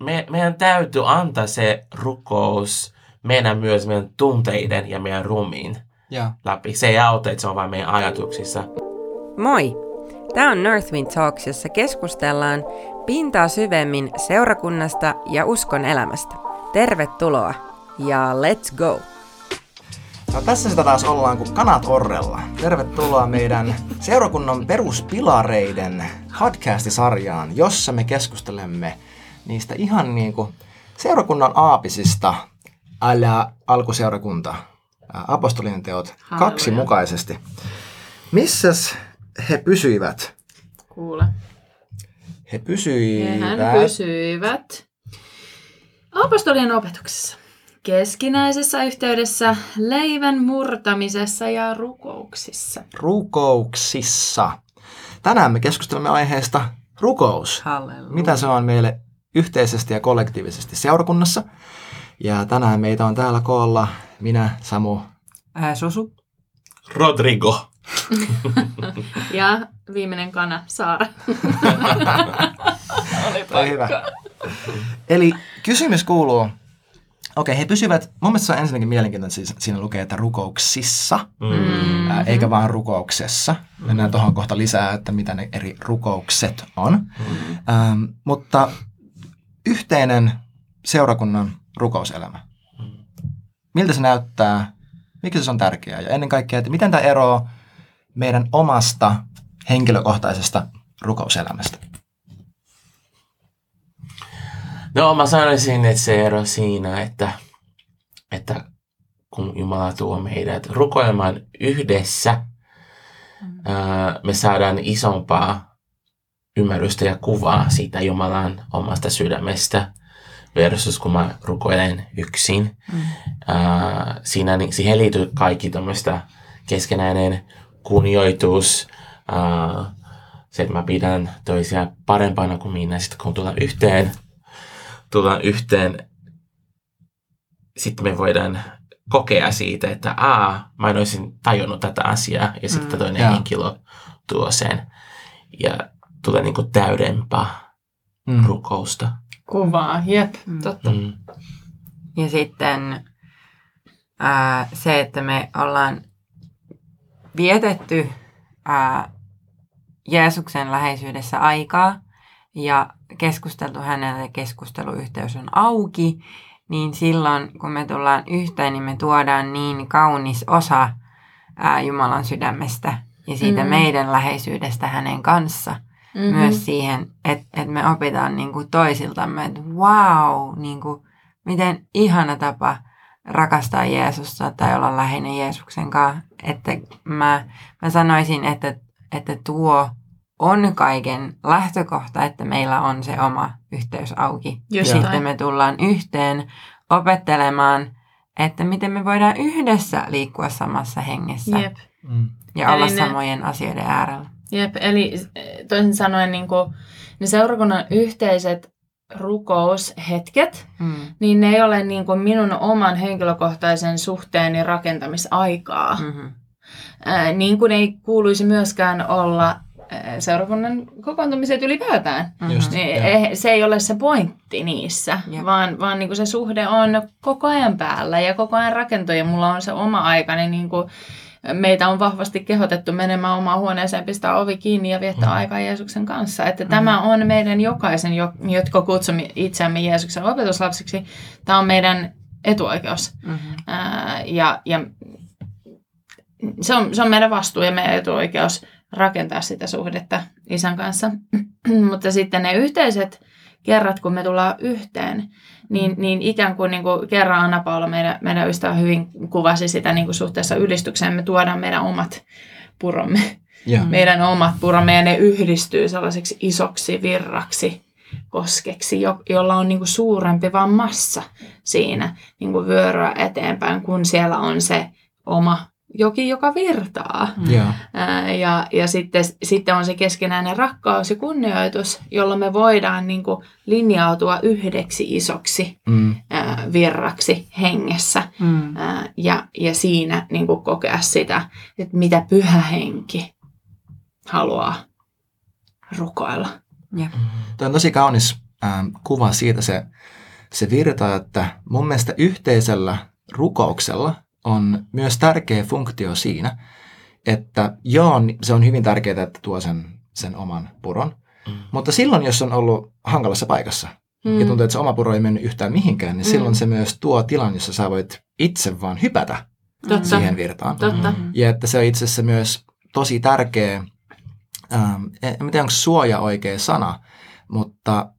me, meidän täytyy antaa se rukous meidän myös meidän tunteiden ja meidän ruumiin Ja. läpi. Se ei auta, että se on vain meidän ajatuksissa. Moi! Tämä on Northwind Talks, jossa keskustellaan pintaa syvemmin seurakunnasta ja uskon elämästä. Tervetuloa ja let's go! No, tässä sitä taas ollaan kuin kanat orrella. Tervetuloa meidän seurakunnan peruspilareiden podcastisarjaan, jossa me keskustelemme niistä ihan niin kuin seurakunnan aapisista älä alkuseurakunta, apostolien teot kaksi mukaisesti. Missäs he pysyivät? Kuule. He pysyivät... Hehän pysyivät apostolien opetuksessa, keskinäisessä yhteydessä, leivän murtamisessa ja rukouksissa. rukouksissa. Tänään me keskustelemme aiheesta rukous. Halleluja. Mitä se on meille yhteisesti ja kollektiivisesti seurakunnassa. Ja tänään meitä on täällä koolla minä, Samu. Ää, Susu? Rodrigo. Ja viimeinen kana, Saara. Toi hyvä. Eli kysymys kuuluu, okei, he pysyvät, mun mielestä se on ensinnäkin mielenkiintoinen, siis siinä lukee, että rukouksissa, Mm. ää, eikä vaan rukouksessa. Mennään tuohon kohta lisää, että mitä ne eri rukoukset on. Ähm, mutta yhteinen seurakunnan rukouselämä. Miltä se näyttää? Miksi se on tärkeää? Ja ennen kaikkea, että miten tämä eroaa meidän omasta henkilökohtaisesta rukouselämästä? No mä sanoisin, että se ero siinä, että, että kun Jumala tuo meidät rukoilemaan yhdessä, ää, me saadaan isompaa ymmärrystä ja kuvaa siitä Jumalan omasta sydämestä versus kun mä rukoilen yksin. Ää, siinä niin, siihen liittyy kaikki tämmöistä keskenäinen kunnioitus, ää, se, että mä pidän toisia parempana kuin minä, sitten kun tullaan yhteen, tullaan yhteen, sitten me voidaan kokea siitä, että aa, mä en olisin tajunnut tätä asiaa, ja sitten Mm. toinen Joo. henkilö tuo sen. Ja tulee niinku täydempää Mm. rukousta. Kuvaa, jep, Mm. totta. Mm. Ja sitten ää, se, että me ollaan vietetty ää, Jeesuksen läheisyydessä aikaa ja keskusteltu hänelle ja keskusteluyhteys on auki, niin silloin kun me tullaan yhteen, niin me tuodaan niin kaunis osa ää, Jumalan sydämestä ja siitä Mm. meidän läheisyydestä hänen kanssa Mm-hmm. myös siihen, että, että me opitaan niin kuin toisiltamme, että wow, niin kuin, miten ihana tapa rakastaa Jeesusta tai olla läheinen Jeesuksen kanssa. Että mä, mä sanoisin, että, että tuo on kaiken lähtökohta, että meillä on se oma yhteys auki. Just Sitten me tullaan yhteen opettelemaan, että miten me voidaan yhdessä liikkua samassa hengessä Jep. Mm. ja Eli olla ne- samojen asioiden äärellä. Jep, eli eh, toisin sanoen niin kuin, ne seurakunnan yhteiset rukoushetket, Mm. niin ne ei ole niin kuin minun oman henkilökohtaisen suhteeni rakentamisaikaa. Mm. Mm-hmm. niin kuin ei kuuluisi myöskään olla ää, seurakunnan kokoontumiset ylipäätään. Just, Niin, eh, se ei ole se pointti niissä, Jep. vaan, vaan niin kuin se suhde on koko ajan päällä ja koko ajan rakentuu ja mulla on se oma aika, niin, niin kuin meitä on vahvasti kehotettu menemään omaan huoneeseen, pistää ovi kiinni ja viettää Mm. aikaa Jeesuksen kanssa. Että tämä on meidän jokaisen, jo- jotka kutsumme itseämme Jeesuksen opetuslapsiksi, tämä on meidän etuoikeus. Mm-hmm. Ää, ja, ja se, on, se on meidän vastuu ja meidän etuoikeus rakentaa sitä suhdetta isän kanssa. Mutta sitten ne yhteiset kerrat, kun me tullaan yhteen, niin, niin ikään kuin, niin kuin kerran Anna Paula, meidän, meidän ystävä, hyvin kuvasi sitä niin kuin suhteessa ylistykseen. Me tuodaan meidän omat puromme, Joo. meidän omat puromme ja ne yhdistyy sellaiseksi isoksi virraksi koskeksi, jo, jolla on niin kuin suurempi vaan massa siinä niin kuin vyöryä eteenpäin, kun siellä on se oma joki, joka virtaa. Joo. Ää, Ja, ja sitten, sitten on se keskinäinen rakkaus ja kunnioitus, jolla me voidaan niin kuin linjautua yhdeksi isoksi Mm. ää, virraksi hengessä. Mm. Ää, Ja, ja siinä niin kuin kokea sitä, että mitä pyhä henki haluaa rukoilla. Jep. Tuo on tosi kaunis kuva siitä se, se virta, että mun mielestä yhteisellä rukouksella on myös tärkeä funktio siinä, että joo, se on hyvin tärkeää, että tuo sen, sen oman puron, mm. mutta silloin, jos on ollut hankalassa paikassa mm. ja tuntuu, että se oma puro ei mennyt yhtään mihinkään, niin mm. silloin se myös tuo tilan, jossa sä voit itse vaan hypätä Totta. siihen virtaan. Totta. Ja että se on itse asiassa myös tosi tärkeä, ähm, en tiedä onko suoja oikea sana, mutta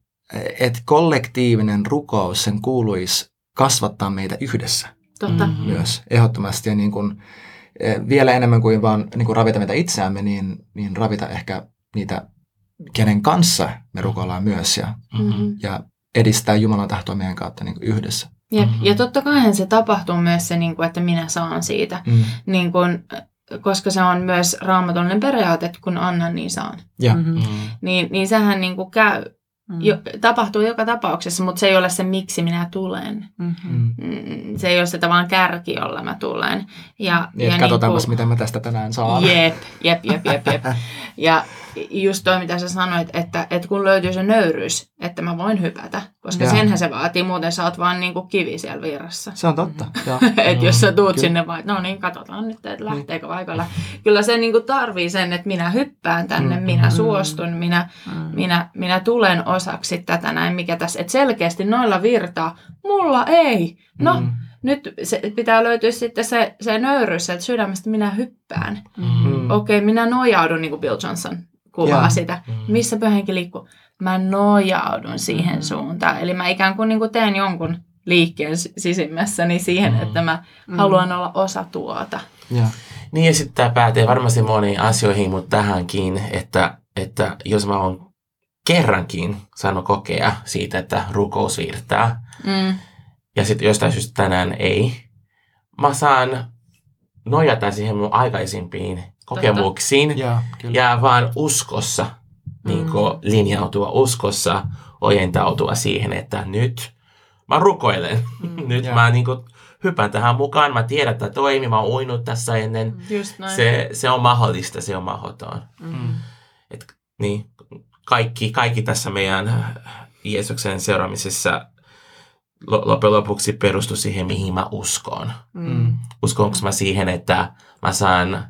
että kollektiivinen rukous, sen kuuluisi kasvattaa meitä yhdessä. Totta. Mm-hmm. Myös ehdottomasti ja niin kuin, eh, vielä enemmän kuin vaan niin kuin ravita meitä itseämme, niin, niin ravita ehkä niitä, kenen kanssa me rukoillaan myös ja, mm-hmm. ja edistää Jumalan tahtoa meidän kautta niin kuin yhdessä. Jep. Mm-hmm. Ja totta kai se tapahtuu myös se, niin kuin, että minä saan siitä, mm. niin kuin, koska se on myös raamatullinen periaate, että kun annan, niin saan. Ja. Mm-hmm. Mm. Niin, niin sehän niin kuin käy Mm. Jo, tapahtuu joka tapauksessa, mutta se ei ole se, miksi minä tulen. Mm-hmm. Mm, se ei ole se vaan kärki, jolla mä tulen. Ja, niin, ja katsotaanpas, niin miten mä tästä tänään saan. Jep, jep, jep, jep, jep. ja just toi, mitä sä sanoit, että, että kun löytyy se nöyryys, että mä voin hypätä, koska ja. senhän se vaatii, muuten sä oot vaan niin kuin kivi siellä virrassa. Se on totta. Mm. että jos sä tuut Kyllä. sinne vaan, no niin, katsotaan nyt, että lähteekö mm. paikalla. Kyllä se niin kuin tarvii sen, että minä hyppään tänne, mm. minä suostun, minä, mm. minä, minä tulen osaksi tätä näin, mikä tässä, että selkeästi noilla virtaa, mulla ei. No, mm nyt se, pitää löytyä sitten se, se nöyryys, että sydämestä minä hyppään. Mm. Okei, okay, minä nojaudun, niin kuin Bill Johnson kuvaa ja. sitä. Mm. Missä pyhänkin liikkuu? Mä nojaudun siihen mm. suuntaan. Eli mä ikään kuin, niin kuin teen jonkun liikkeen sisimmässäni siihen, mm. että mä mm. haluan olla osa tuota. Ja. Niin ja sitten tämä pätee varmasti moniin asioihin, mutta tähänkin, että, että jos mä oon kerrankin saanut kokea siitä, että rukous virtaa, mm. ja sitten jostain syystä tänään ei, mä saan nojata siihen mun aikaisimpiin kokemuksiin ja, ja vaan uskossa niin mm. niin linjautua, uskossa ojentautua siihen, että nyt mä rukoilen. Mm, nyt yeah. mä niin kuin, hypän tähän mukaan. Mä tiedän, että toimii. Mä oon uinut tässä ennen. Se, se on mahdollista, se on mahdoton. Mm. Et, niin, kaikki, kaikki tässä meidän Jeesuksen seuraamisessa loppujen lopuksi perustu siihen, mihin mä uskon. Mm. Uskonko mä siihen, että mä saan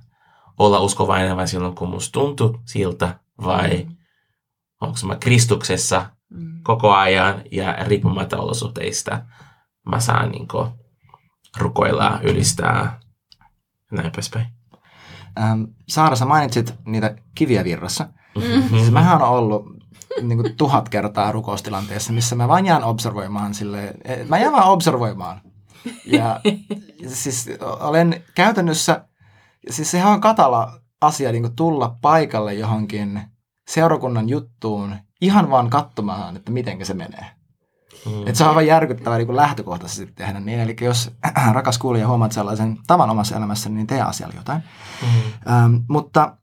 olla uskovainen vain silloin, kun musta tuntuu siltä, vai mm. onko mä Kristuksessa mm. koko ajan ja riippumatta olosuhteista mä saan niin kuin, rukoilla, ylistää ja näin poispäin. Ähm, Saara, sä mainitsit niitä kiviä virrassa. Mm-hmm. Siis mähän on ollut niin kuin, tuhat kertaa rukoustilanteessa, missä mä vain jään observoimaan sille, mä jään vaan observoimaan. Ja siis olen käytännössä siis sehän on katala asia niin tulla paikalle johonkin seurakunnan juttuun ihan vaan katsomaan, että miten se menee. Mm. Et se on aivan järkyttävää niin lähtökohtaisesti tehdä niin. Eli jos äh, rakas kuulija huomaat sellaisen tavan omassa elämässä, niin tee asialle jotain. Mm. Ähm, mutta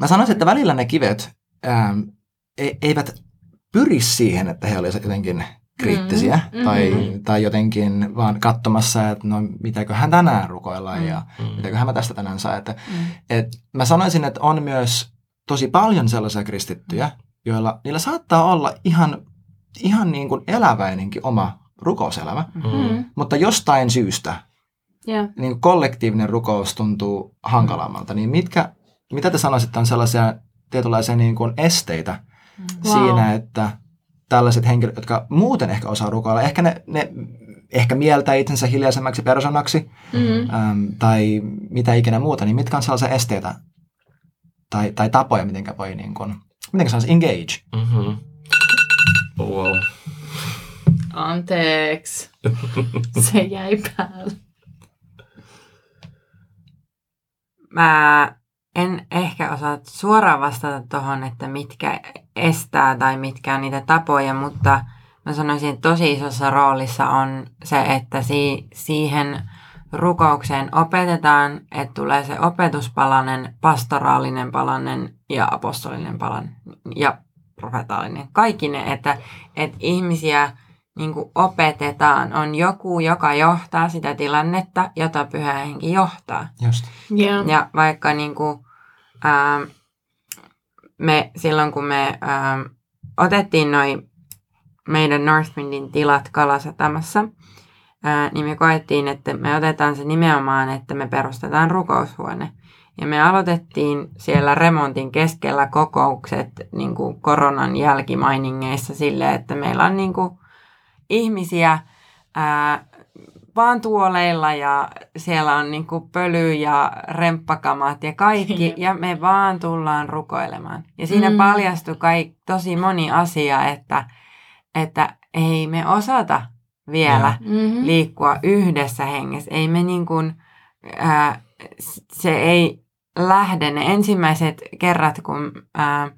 mä sanoisin, että välillä ne kivet ähm, e- eivät pyri siihen, että he olisivat jotenkin kriittisiä mm, tai, mm. tai jotenkin vaan katsomassa, että no mitäköhän tänään rukoillaan mm, ja mm. mitäköhän mä tästä tänään saa. Että, mm. et mä sanoisin, että on myös tosi paljon sellaisia kristittyjä, joilla niillä saattaa olla ihan, ihan niin kuin eläväinenkin oma rukouselämä, mm. mutta jostain syystä yeah. niin kollektiivinen rukous tuntuu hankalammalta. Niin mitkä, mitä te sanoisitte on sellaisia tietynlaisia niin kuin esteitä wow. siinä, että tällaiset henkilöt, jotka muuten ehkä osaa rukoilla, ehkä ne, ne ehkä mieltää itsensä hiljaisemmaksi persoonaksi mm-hmm. äm, tai mitä ikinä muuta, niin mitkä on sellaisia esteitä tai, tai tapoja, miten voi niin kuin, miten sanoisi engage? Mm-hmm. Wow. Anteeksi. Se jäi päälle. Mä en ehkä osaa suoraan vastata tuohon, että mitkä estää tai mitkä on niitä tapoja, mutta mä sanoisin, että tosi isossa roolissa on se, että si- siihen rukoukseen opetetaan, että tulee se opetuspalanen, pastoraalinen palanen ja apostolinen palanen ja profetaalinen. Kaikki ne, että, että ihmisiä niin kuin opetetaan, on joku, joka johtaa sitä tilannetta, jota pyhä henki johtaa. Just. Yeah. Ja vaikka niin kuin, ähm, me silloin, kun me ähm, otettiin noin meidän Northwindin tilat Kalasatamassa, ää, niin me koettiin, että me otetaan se nimenomaan, että me perustetaan rukoushuone. Ja me aloitettiin siellä remontin keskellä kokoukset niin kuin koronan jälkimainingeissa silleen, että meillä on niin kuin ihmisiä ää, vaan tuoleilla ja siellä on niin kuin pöly ja remppakamat ja kaikki. Ja me vaan tullaan rukoilemaan. Ja siinä mm. paljastui kaik, tosi moni asia, että, että ei me osata vielä mm-hmm. liikkua yhdessä hengessä. Ei me niin kuin, ää, se ei lähde. Ne ensimmäiset kerrat, kun ää,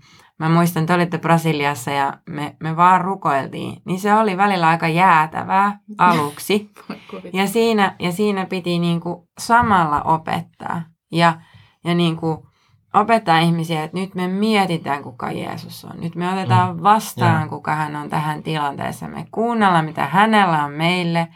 mä muistan, että olitte Brasiliassa ja me, me vaan rukoiltiin, niin se oli välillä aika jäätävää aluksi. ja, siinä, ja siinä piti niin kuin samalla opettaa ja, ja niin kuin opettaa ihmisiä, että nyt me mietitään, kuka Jeesus on. Nyt me otetaan mm. vastaan, yeah. kuka hän on tähän tilanteeseen. Me kuunnellaan, mitä hänellä on meille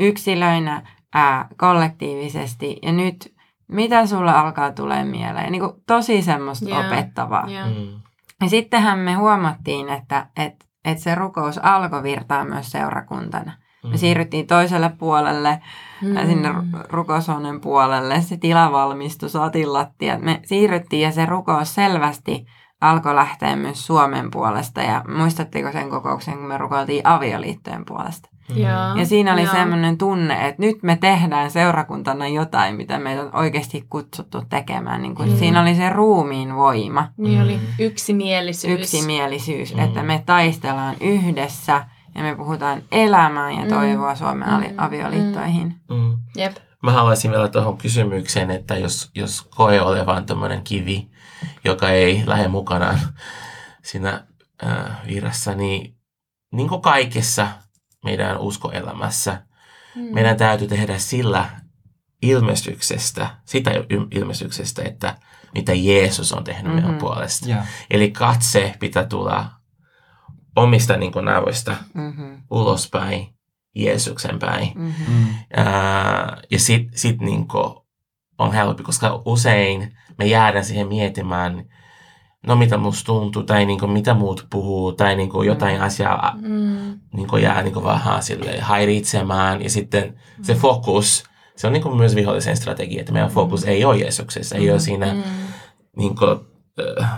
yksilöinä, ää, kollektiivisesti. Ja nyt, mitä sulle alkaa tulee mieleen. Niin kuin tosi semmoista yeah. opettavaa. Yeah. Mm. Ja sittenhän me huomattiin, että, että, että se rukous alkoi virtaa myös seurakuntana. Me mm. siirryttiin toiselle puolelle, mm. sinne rukoushuoneen puolelle. Se tila valmistui, saatiin lattia. Me siirryttiin ja se rukous selvästi alkoi lähteä myös Suomen puolesta. Ja muistatteko sen kokouksen, kun me rukoiltiin avioliittojen puolesta? Mm. Ja, ja siinä oli ja. semmoinen tunne, että nyt me tehdään seurakuntana jotain, mitä meitä on oikeasti kutsuttu tekemään. Niin kuin mm. Siinä oli se ruumiin voima. Niin oli yksimielisyys. Yksimielisyys, mm. että me taistellaan yhdessä ja me puhutaan elämään ja toivoa mm. Suomen mm. avioliittoihin. Mm. Jep. Mä haluaisin vielä tuohon kysymykseen, että jos, jos koe olevan tämmöinen kivi, joka ei lähde mukanaan siinä äh, virassa, niin niin kuin kaikessa meidän uskoelämässä, mm. meidän täytyy tehdä sillä ilmestyksestä, sitä ilmestyksestä, että mitä Jeesus on tehnyt mm-hmm. meidän puolesta. Yeah. Eli katse pitää tulla omista niin kuin, näöistä mm-hmm. ulospäin, Jeesuksen päin. Mm-hmm. Uh, ja sitten sit, niin on helppi, koska usein me jäädään siihen miettimään, no mitä musta tuntuu, tai niin kuin, mitä muut puhuu, tai niin kuin, jotain mm. asiaa mm. niin kuin, jää niin kuin, vähän sille häiritsemään, ja sitten mm. se fokus, se on niin kuin, myös vihollisen strategia, että meidän mm. fokus ei ole Jeesuksessa, ei mm. ole siinä mm. niin kuin, äh,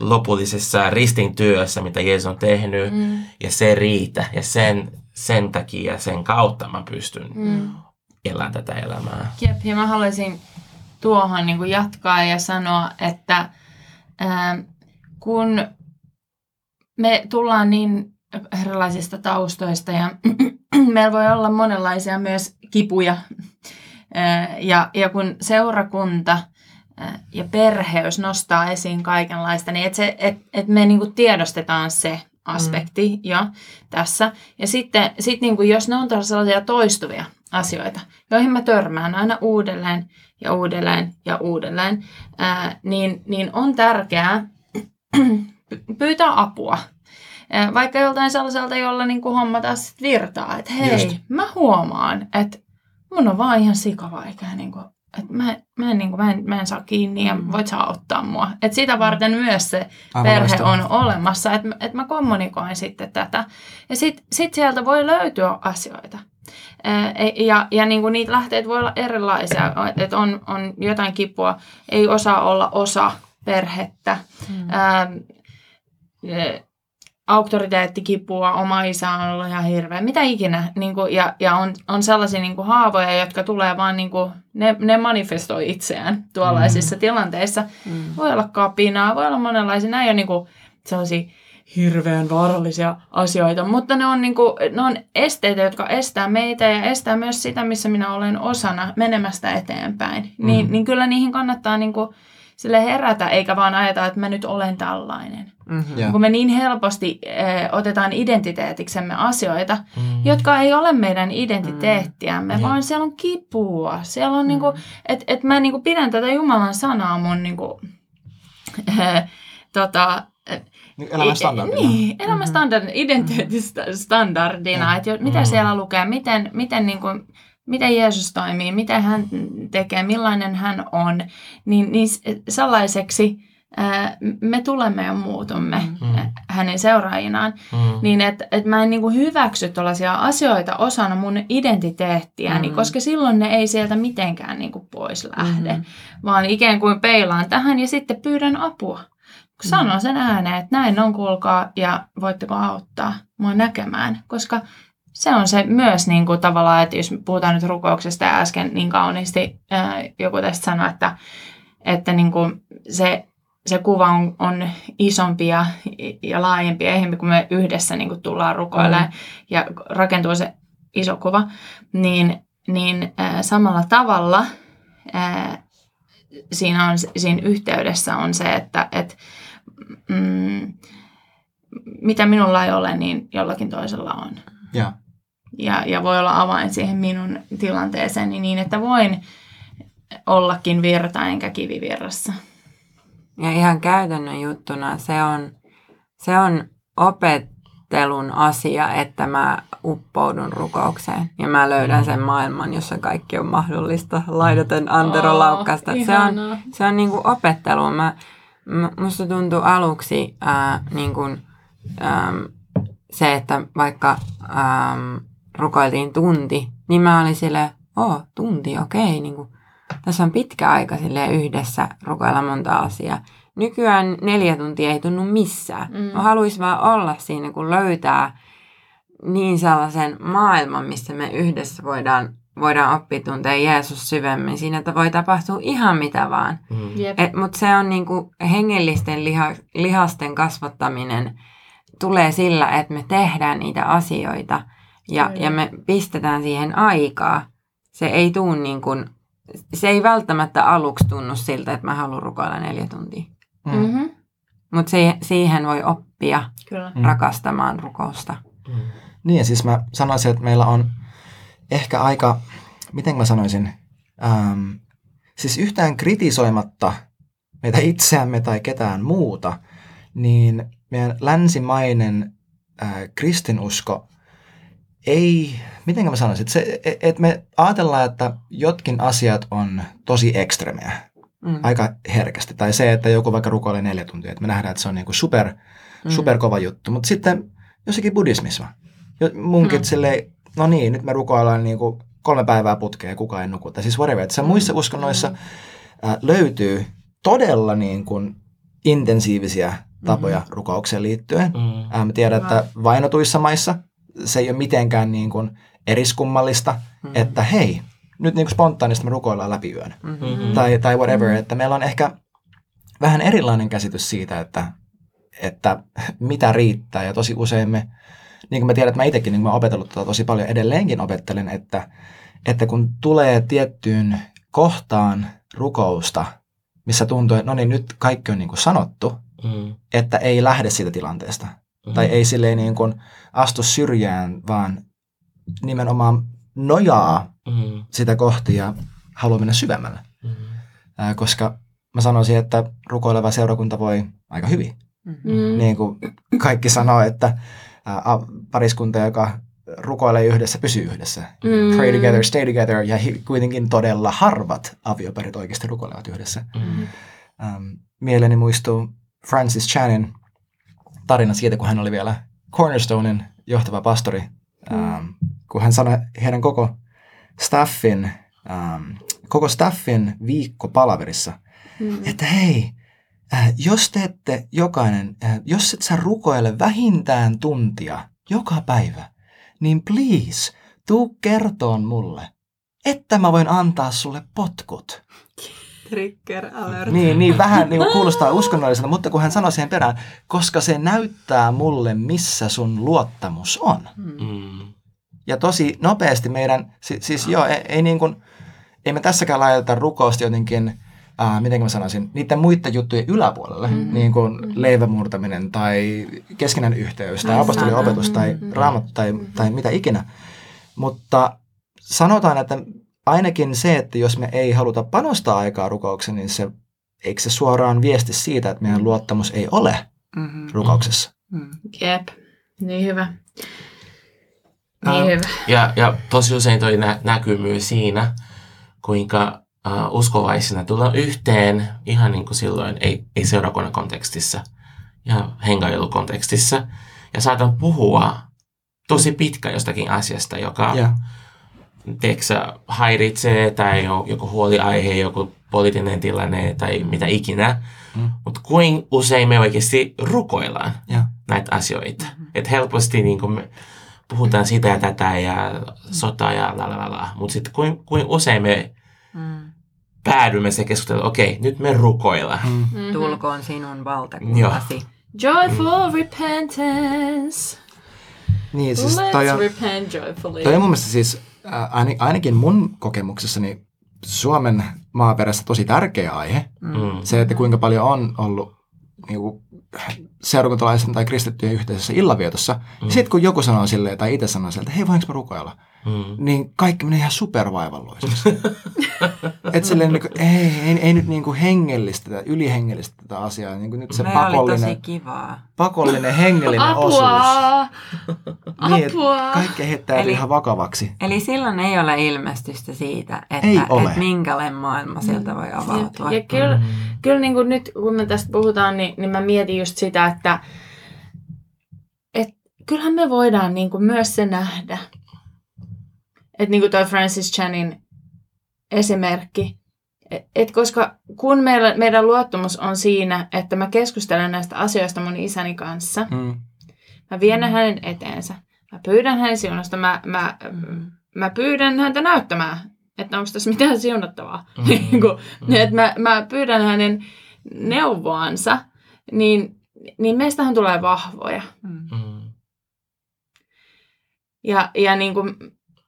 lopullisessa ristin työssä, mitä Jeesus on tehnyt, mm. ja se riitä, ja sen, sen takia, sen kautta mä pystyn mm. elämään tätä elämää. Jep, ja mä haluaisin tuohon niin kuin jatkaa ja sanoa, että Kun me tullaan niin erilaisista taustoista ja meillä voi olla monenlaisia myös kipuja. Ja, ja kun seurakunta äh, ja perheys nostaa esiin kaikenlaista, niin että et, et me niinku tiedostetaan se aspekti mm. jo tässä. Ja sitten sit niinku, jos ne on sellaisia toistuvia asioita, joihin mä törmään aina uudelleen, ja uudelleen ja uudelleen, ää, niin, niin on tärkeää pyytää apua. Ää, vaikka joltain sellaiselta, jolla niin kuin homma taas virtaa, että hei, Just. mä huomaan, että mun on vaan ihan sikavaikea, niin kuin, että mä, mä, en, niin kuin, mä, en, mä en saa kiinni ja mm. voit saa ottaa mua. Että sitä varten myös se Aivan perhe on olemassa, että, että mä kommunikoin sitten tätä. Ja sitten sit sieltä voi löytyä asioita. Ja, ja niin kuin niitä lähteitä voi olla erilaisia, että on, on jotain kipua, ei osaa olla osa perhettä, mm. ää, auktoriteettikipua, oma isä on ollut ihan hirveä, mitä ikinä. Niin kuin, ja ja on, on sellaisia niin kuin haavoja, jotka tulee vaan, niin kuin, ne, ne manifestoi itseään tuollaisissa mm. tilanteissa. Mm. Voi olla kapinaa, voi olla monenlaisia, nämä ei ole niin kuin, sellaisia hirveän vaarallisia asioita, mutta ne on, niinku, ne on esteitä, jotka estää meitä ja estää myös sitä, missä minä olen osana menemästä eteenpäin. Mm. Niin, niin kyllä niihin kannattaa niinku, sille herätä, eikä vaan ajata, että mä nyt olen tällainen. Mm-hmm. Yeah. Kun me niin helposti eh, otetaan identiteetiksemme asioita, mm-hmm. jotka ei ole meidän identiteettiämme, mm-hmm. vaan siellä on kipua. Siellä on niinku, mm-hmm. niinku, että et mä niinku pidän tätä Jumalan sanaa mun niinku, eh, tota, niin elämän standardina. Niin, elämän mm-hmm. standardina, identiteettistandardina, mm-hmm. että jo, mitä mm-hmm. siellä lukee, miten, miten, niin kuin, miten Jeesus toimii, miten hän tekee, millainen hän on, niin, niin sellaiseksi ää, me tulemme ja muutumme Mm. hänen seuraajinaan. Mm. Niin että et mä en niinku hyväksy tällaisia asioita osana mun identiteettiäni, Mm. koska silloin ne ei sieltä mitenkään niinku pois lähde. Mhm. Vaan ikään kuin peilaan tähän ja sitten pyydän apua. Kun sanon sen ääneen, että näin on kuulkaa ja voitteko auttaa mua näkemään. Koska se on se myös niin kuin tavallaan, että jos puhutaan nyt rukouksesta ja äsken niin kauniisti ää, joku tästä sanoi, että, että niin kuin se, se kuva on, on isompi ja, ja laajempi ja ehempi, kun me yhdessä niin kuin tullaan rukoilemaan Mm. ja rakentuu se iso kuva, niin, niin ää, samalla tavalla ää, siinä, on, siinä yhteydessä on se, että et, mm, mitä minulla ei ole, niin jollakin toisella on. Ja. Ja, ja voi olla avain siihen minun tilanteeseeni niin, että voin ollakin virta enkä kivivirrassa. Ja ihan käytännön juttuna se on, se on opettelun asia, että mä uppoudun rukoukseen ja mä löydän sen maailman, jossa kaikki on mahdollista laidaten Antero Laukkasta. Se on, se on niinku opettelu. Mä, m- musta tuntuu aluksi ää, niinku, äm, se, että vaikka äm, rukoiltiin tunti, niin mä olin silleen, oo, tunti, okei, niinku, tässä on pitkä aika silleen yhdessä rukoilla monta asiaa. Nykyään neljä tuntia ei tunnu missään. Mm. Mä haluaisin vaan olla siinä, kun löytää niin sellaisen maailman, missä me yhdessä voidaan, voidaan oppia tuntea Jeesus syvemmin. Siinä, että voi tapahtua ihan mitä vaan. Mm. Mutta se on niinku hengellisten liha, lihasten kasvattaminen tulee sillä, että me tehdään niitä asioita ja, Kyllä. ja me pistetään siihen aikaa. Se ei tuu niin kuin, se ei välttämättä aluksi tunnu siltä, että mä haluan rukoilla neljä tuntia. Mm. Mm-hmm. Mutta se, siihen voi oppia Kyllä. Mm. rakastamaan rukousta. Mm. Niin, ja siis mä sanoisin, että meillä on ehkä aika, miten mä sanoisin, ähm, siis yhtään kritisoimatta meitä itseämme tai ketään muuta, niin meidän länsimainen äh, kristinusko ei, miten mä sanoisin, että se, että me ajatellaan, että jotkin asiat on tosi ekstremejä, Mm. aika herkästi. Tai se, että joku vaikka rukoilee neljä tuntia, että me nähdään, että se on niinku super, Mm. superkova juttu. Mutta sitten jossakin buddhismissa, Mm. mm. silleen, no niin, nyt me rukoillaan niinku kolme päivää putkeen ja kukaan ei nuku. Tai siis whatever. Että se muissa uskonnoissa ää, löytyy todella niin kuin intensiivisiä tapoja mm-hmm. rukoukseen liittyen. Mm. Ää, mä tiedän, että vainotuissa maissa se ei ole mitenkään niin kuin eriskummallista, Mm. että hei, nyt niin kuin spontaanisti me rukoillaan läpi yön. Mm-hmm. Tai, tai whatever, että meillä on ehkä vähän erilainen käsitys siitä, että, että mitä riittää. Ja tosi usein me, niin kuin mä tiedän, että mä itsekin niin mä opetellut tätä tosi paljon, edelleenkin opettelen, että, että kun tulee tiettyyn kohtaan rukousta, missä tuntuu, että no niin, nyt kaikki on niin kuin sanottu, Mm. että ei lähde siitä tilanteesta. Tai ei silleen niin kuin astu syrjään, vaan nimenomaan nojaa Mm. sitä kohti ja haluaa mennä syvemmälle. Mm. Ää, koska mä sanoisin, että rukoileva seurakunta voi aika hyvin. Mm. Niin kuin kaikki sanoo, että ää, pariskunta, joka rukoilee yhdessä, pysyy yhdessä. Mm. Pray together, stay together. Ja kuitenkin todella harvat avioparit oikeasti rukoilevat yhdessä. Mm. Ähm, mieleeni muistuu Francis Chanin tarina siitä, kun hän oli vielä Cornerstonein johtava pastori. Ähm, kun hän sanoi heidän koko staffin, ähm, koko staffin viikko palaverissa, Mm. että hei, äh, jos te ette jokainen, äh, jos et sä rukoile vähintään tuntia joka päivä, niin please, tuu kertoon mulle, että mä voin antaa sulle potkut. Trigger alert. Niin, niin vähän niin kuulostaa uskonnolliselta, mutta kun hän sanoi siihen perään, koska se näyttää mulle, missä sun luottamus on. Mm. Ja tosi nopeasti meidän, siis, siis joo, ei, ei niin kuin, ei me tässäkään laiteta rukousta jotenkin, äh, miten mä sanoisin, niiden muiden juttujen yläpuolelle, Mhm. mm-hmm. niin kuin leivämurtaminen tai keskinäinen yhteys tai Ai apostolin sana. opetus tai Mhm. raamattu tai, tai mitä ikinä. Mutta sanotaan, että ainakin se, että jos me ei haluta panostaa aikaa rukoukseen, niin se, eikö se suoraan viesti siitä, että meidän luottamus ei ole Mm-hmm. rukouksessa? Mm. Jep. Niin hyvä. Niin hyvä. Ja, ja tosi usein toi nä- näkyy myös siinä, kuinka uh, uskovaisina tulla yhteen ihan niin kuin silloin, ei, ei seurakunnan kontekstissa ja hengailukontekstissa. Ja saatan puhua tosi pitkä jostakin asiasta, joka Ja. tiedätkö, häiritsee tai on joku huoliaihe, joku poliittinen tilanne tai mitä ikinä. Mm. Mutta kuin usein me oikeasti rukoillaan Ja. näitä asioita. Että helposti niin kuin me puhutaan sitä ja tätä ja sotaa ja la la la la. Mutta sitten kuin, kuin usein me Mm. Päädymme se keskusteluun, okei, nyt me rukoillaan. Mm. Mhm. Tulkoon sinun valtakuntasi. Joyful repentance. Niin, siis Let's toi on, repent joyfully. toi on mun mielestä siis ain- ainakin mun kokemuksessani Suomen maaperässä tosi tärkeä aihe. Mm. Mm. Se, että kuinka paljon on ollut niinku, seurakuntalaisen tai kristittyjen yhteisössä illanvietossa. Mm. Ja sitten kun joku sanoo silleen, tai itse sanoo sieltä, hei voinko mä rukoilla? Mm. Niin kaikki menee ihan supervaivalloisesti. että silleen niin kuin, ei, ei, ei, nyt niin kuin hengellistetä, ylihengellistetä tätä asiaa. Niin kuin nyt se Meillä oli tosi pakollinen, kivaa. pakollinen hengellinen osuus. Apua! Niin, että Apua! kaikki heittää Eli- ihan vakavaksi. Eli silloin ei ole ilmestystä siitä, että, Ei ole. että minkälainen maailma sieltä voi avautua. Ja, ja kyllä, Mm. kyllä niin kuin nyt, kun me tästä puhutaan, niin, niin mä mietin just sitä, että et, kyllähän me voidaan niin kuin myös se nähdä. Että niin kuin toi Francis Chanin esimerkki, et, et koska kun meillä, meidän luottamus on siinä, että mä keskustelen näistä asioista mun isäni kanssa, Mm. mä vien ne hänen eteensä, mä pyydän hänen siunosta, mä, mä, mä pyydän häntä näyttämään, että onko tässä mitään siunattavaa. Mm. Niin kuin, että mä, mä pyydän hänen neuvoansa, niin, niin meistähän tulee vahvoja. Mm. Mm. Ja, ja niin kuin,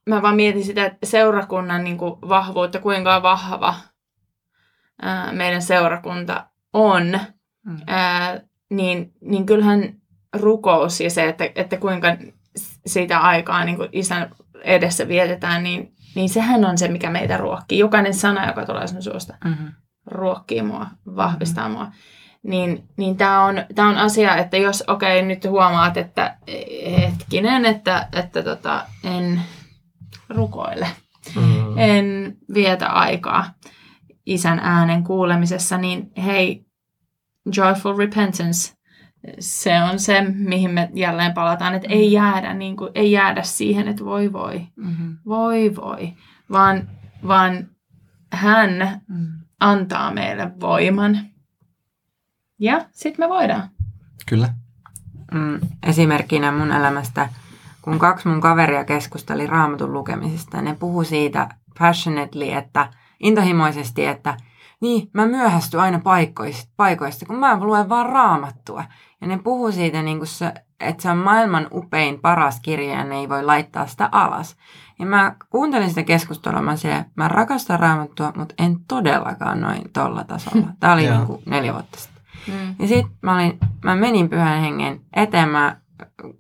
mä vaan mietin sitä että seurakunnan niin kuin vahvuutta, kuinka vahva ää, meidän seurakunta on. Mm. Ää, niin, niin kyllähän rukous ja se, että, että kuinka sitä aikaa niin kuin isän edessä vietetään, niin, niin sehän on se, mikä meitä ruokkii. Jokainen sana, joka tulee sun suusta, Mm-hmm. ruokkii mua, vahvistaa mua. Niin, niin tämä on, tää on asia, että jos okei, okay, nyt huomaat, että hetkinen, että, että tota, en rukoile, Mm. en vietä aikaa isän äänen kuulemisessa, niin hei, joyful repentance, se on se, mihin me jälleen palataan, että ei jäädä, niin kuin, ei jäädä siihen, että voi voi, Mm-hmm. voi voi, vaan, vaan hän Mm. antaa meille voiman. Ja sitten me voidaan. Kyllä. Mm, esimerkkinä mun elämästä, kun kaksi mun kaveria keskusteli raamatun lukemisesta, ne puhu siitä passionately, että intohimoisesti, että niin, mä myöhästyn aina paikoista, paikoista, kun mä luen vaan raamattua. Ja ne puhuu siitä, niin kuin se, että se on maailman upein, paras kirja ja ne ei voi laittaa sitä alas. Ja mä kuuntelin sitä keskustelua, mä, siellä, mä rakastan raamattua, mutta en todellakaan noin tolla tasolla. Tämä oli niin kuin neljä vuotta sitten. Mm. Ja sit mä, olin, mä menin pyhän hengen eteen, mä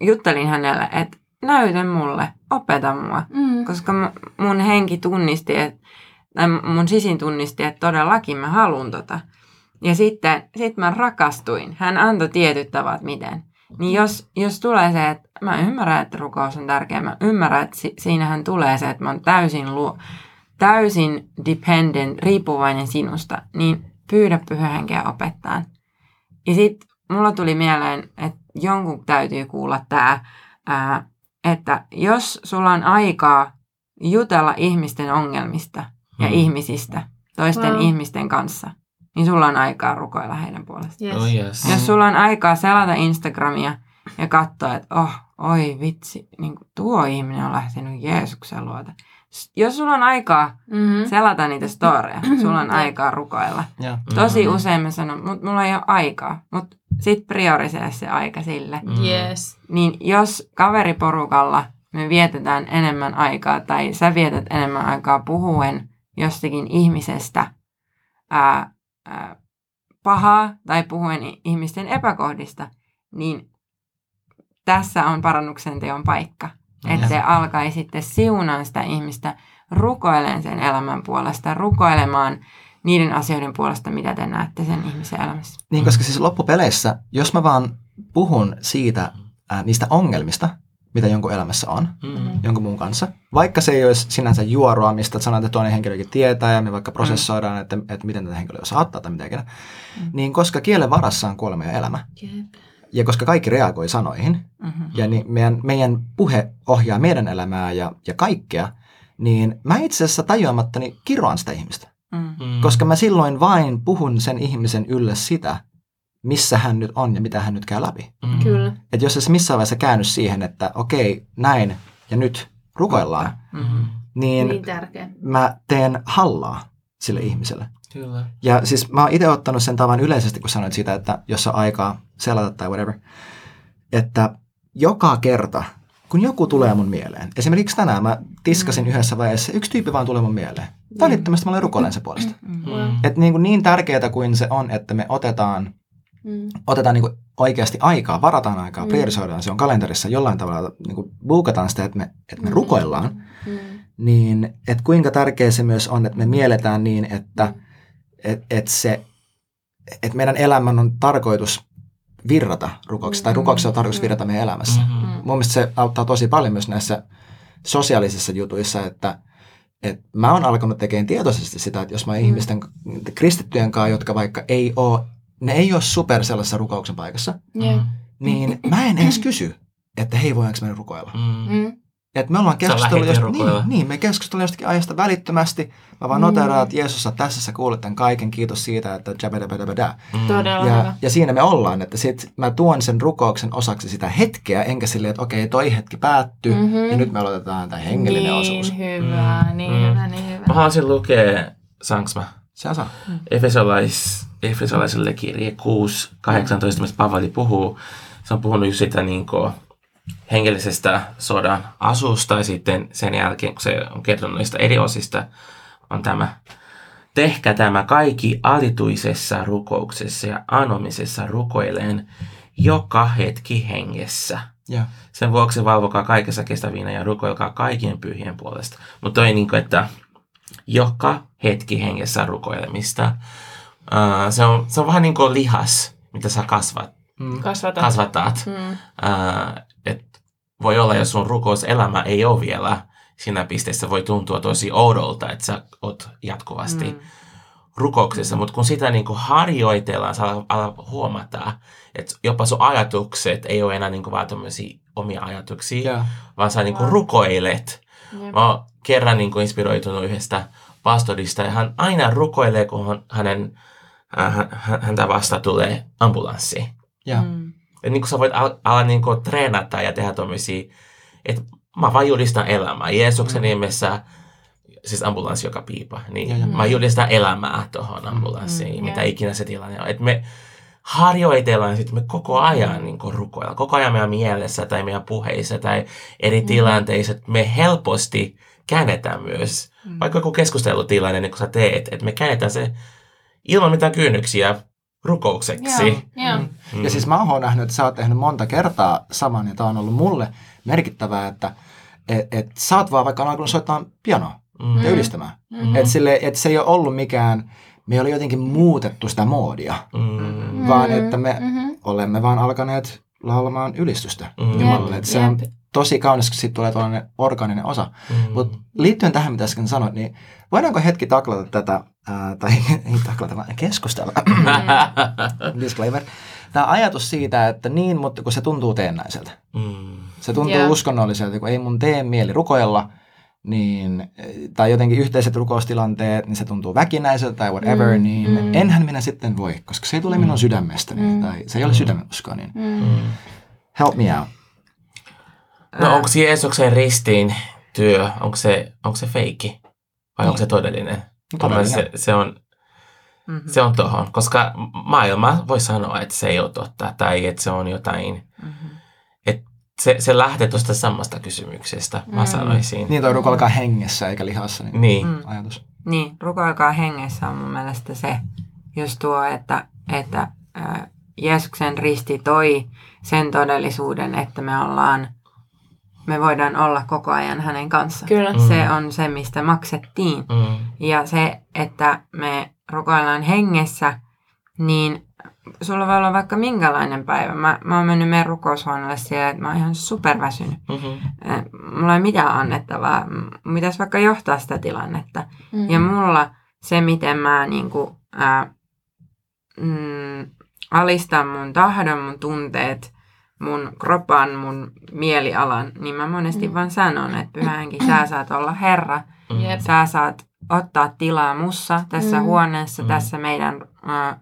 juttelin hänelle, että näytä mulle, opeta mua. Mm. Koska mu- mun henki tunnisti, et, tai mun sisin tunnisti, että todellakin mä haluan tota. Ja sitten sit mä rakastuin. Hän antoi tietyt tavat, miten. Niin jos, jos tulee se, että mä ymmärrän, että rukous on tärkeä, mä ymmärrän, että si- siinähän tulee se, että mä oon täysin, luo, täysin dependent, riippuvainen sinusta, niin pyydä pyhä henkeä opettaa. Ja sitten mulla tuli mieleen, että jonkun täytyy kuulla tämä, että jos sulla on aikaa jutella ihmisten ongelmista ja Mm. ihmisistä, toisten Wow. ihmisten kanssa, niin sulla on aikaa rukoilla heidän puolestaan. Yes. Oh yes. Jos sulla on aikaa selata Instagramia ja katsoa, että oh, oi vitsi, niin kuin tuo ihminen on lähtenyt Jeesuksen luota. Jos sulla on aikaa Mm-hmm. selata niitä storeja, sulla on aikaa rukoilla. Ja. Tosi Mhm. usein mä sanon, mutta mulla ei ole aikaa. Mutta sit priorisee se aika sille. Mm. Yes. Niin jos kaveriporukalla me vietetään enemmän aikaa tai sä vietät enemmän aikaa puhuen jostakin ihmisestä ää, ää, pahaa tai puhuen ihmisten epäkohdista, niin tässä on parannuksen teon paikka. Että te alkaisitte siunaan sitä ihmistä rukoilemaan sen elämän puolesta, rukoilemaan niiden asioiden puolesta, mitä te näette sen ihmisen elämässä. Niin, koska siis loppupeleissä, jos mä vaan puhun siitä, ää, niistä ongelmista, mitä jonkun elämässä on, Mm. jonkun muun kanssa. Vaikka se ei olisi sinänsä juoroa, mistä sanotaan, että toinen henkilökin tietää ja me vaikka prosessoidaan, että, että miten tätä henkilöä saattaa tai mitä ikinä. Niin koska kielen varassa on kuolema ja elämä, Jep. ja koska kaikki reagoi sanoihin, Mhm. ja niin meidän, meidän puhe ohjaa meidän elämää ja, ja kaikkea, niin mä itse asiassa tajuamattani kiroan sitä ihmistä. Mm. Mm. Koska mä silloin vain puhun sen ihmisen ylle sitä, missä hän nyt on ja mitä hän nyt käy läpi. Mm. Kyllä. Että jos se missään vaiheessa käänny siihen, että okei, näin ja nyt rukoillaan, Mhm. niin, Niin tärkeä. mä teen hallaa sille ihmiselle. Kyllä. Ja siis mä oon itse ottanut sen tavan yleisesti, kun sanoit siitä, että jos on aikaa selata tai whatever, että joka kerta, kun joku tulee mun mieleen, esimerkiksi tänään mä tiskasin Mm. yhdessä vaiheessa, yksi tyyppi vaan tulee mun mieleen. Välittömästi mä olen rukoilen sen puolesta. Mm. Mm. Että niin, kuin niin tärkeää kuin se on, että me otetaan, Mm. otetaan niin kuin oikeasti aikaa, varataan aikaa, Mm. priorisoidaan, se on kalenterissa jollain tavalla, niin kuin buukataan sitä, että me, että me rukoillaan, Mm. niin että kuinka tärkeää se myös on, että me mielletään niin, että et, et se, et meidän elämän on tarkoitus virrata rukouksessa, tai Mm. rukouksessa on tarkoitus virrata meidän elämässä. Mhm. Mm. Mun mielestä se auttaa tosi paljon myös näissä sosiaalisissa jutuissa, että et mä oon alkanut tekemään tietoisesti sitä, että jos mä Mm. ihmisten, kristittyjen kanssa, jotka vaikka ei ole, ne ei ole super sellaisessa rukouksen paikassa, Jep. niin mä en edes kysy, että hei, voidaanko me rukoilla. Mm. Mm. Et me ollaan keskustellut, jost, niin, niin, me keskustellaan jostakin aiheesta välittömästi. Mä vaan Mm. noteraan, että Jeesus, sä tässä sä kuulet tämän kaiken, kiitos siitä, että. Mm. Todella Ja, hyvä. ja siinä me ollaan, että sit mä tuon sen rukouksen osaksi sitä hetkeä, enkä silleen, että okei, toi hetki päättyy, Mhm. ja nyt me aloitetaan tämä hengellinen niin osuus. hyvä, Mm. niin Mm. hyvä, niin hyvä. Mä haluaisin lukea, saanko mä? Se on saa. Efesolais, Efesolaiselle kirje 6, 18, mistä Pavali puhuu. Se on puhunut just sitä niin kuin, hengellisestä sodan asusta ja sitten sen jälkeen, kun se on kertonut niistä eri osista, on tämä Tehkä tämä kaikki alituisessa rukouksessa ja anomisessa rukoileen joka hetki hengessä. Ja. Sen vuoksi valvokaa kaikessa kestävinä ja rukoilkaa kaikkien pyhien puolesta. Mutta toi niin kuin, että joka hetki hengessä rukoilemista. Uh, se, on, se on vähän niin kuin lihas, mitä sä kasvat, Mm. Kasvata. kasvatat. Mm. Uh, voi olla, jos sun rukouselämä ei ole vielä siinä pisteessä, voi tuntua tosi oudolta, että sä oot jatkuvasti Mm. rukouksessa, mutta kun sitä niin kuin harjoitellaan, sä alat, huomata, että jopa sun ajatukset ei ole enää niin kuin vaan omia ajatuksia, Ja. vaan sä niin kuin Wow. rukoilet. Jep. Mä oon kerran niin kuin inspiroitunut yhdestä pastorista ja hän aina rukoilee, kun hän- hänen, äh, hän- hän- häntä vasta tulee ambulanssi. Ja. Mm. Ja niin kuin sä voit al- ala niin kuin treenata ja tehdä tämmöisiä, että mä vaan julistan elämää. Jeesuksen Mm. nimessä, siis ambulanssi joka piipa, niin Ja, ja. mä julistan elämää tuohon ambulanssiin, Mm. mitä Ja. ikinä se tilanne on. Et me harjoitellaan sitten me koko ajan niin kuin rukoillaan, koko ajan meidän mielessä tai meidän puheissa tai eri Mm. tilanteissa, että me helposti käännetään myös, Mm. vaikka joku keskustelutilanne, niin kun sä teet, että me käännetään se ilman mitään kynnyksiä rukoukseksi. Joo, joo. Mm. ja siis mä oon nähnyt, että sä oot tehnyt monta kertaa saman, ja tää on ollut mulle merkittävää, että et, et sä oot vaan vaikka alkanut soittaa pianoa Mm. ja ylistämään. Mm. Että sille, et se ei ole ollut mikään, me ei ole jotenkin muutettu sitä moodia, Mm. vaan että me Mhm. olemme vaan alkaneet laulamaan ylistystä Mm. Jumalalle. Että se on. Tosi kaunis, kun siitä tulee tällainen organinen osa. Mm. Mutta liittyen tähän, mitä äsken sanoit, niin voidaanko hetki taklata tätä, ää, tai ei taklata, vaan keskustella, disclaimer, tämä ajatus siitä, että niin, mutta kun se tuntuu teennäiseltä. Mm. Se tuntuu Joo. uskonnolliselta, kun ei mun tee mieli rukoilla, niin, tai jotenkin yhteiset rukoustilanteet, niin se tuntuu väkinäiseltä tai whatever, Mm, niin mm. enhän minä sitten voi, koska se ei tule minun sydämestäni, Mm. tai se ei ole sydämenuskoa, niin Mm. Mm. help me out. No onko se Jeesuksen ristiin työ, onko se, onko se feikki vai onko se todellinen? Todellinen. Se, se on, Mhm. se on tohon, koska maailma voi sanoa, että se ei ole totta tai että se on jotain, Mhm. että se, se lähtee tuosta samasta kysymyksestä, mä Mm. sanoisin. Niin toi rukoilkaa hengessä eikä lihassa, niin, Niin. Mm. ajatus. Niin, rukoilkaa hengessä on mun mielestä se just tuo, että, että ää, Jeesuksen risti toi sen todellisuuden, että me ollaan, me voidaan olla koko ajan hänen kanssa. Kyllä. Mm. Se on se, mistä maksettiin. Mm. Ja se, että me rukoillaan hengessä, niin sulla voi olla vaikka minkälainen päivä. Mä, mä oon mennyt meidän rukoushuoneelle siellä, että mä oon ihan superväsynyt. Mm-hmm. Mulla ei mitään annettavaa. M- Pitäisi vaikka johtaa sitä tilannetta. Mm. Ja mulla se, miten mä niinku, ää, mm, alistan mun tahdon, mun tunteet, mun kropan, mun mielialan, niin mä monesti Mm. vaan sanon, että pyhänkin sä saat olla Herra. Jep. Sä saat ottaa tilaa mussa tässä Mm. huoneessa, Mm. tässä meidän ää,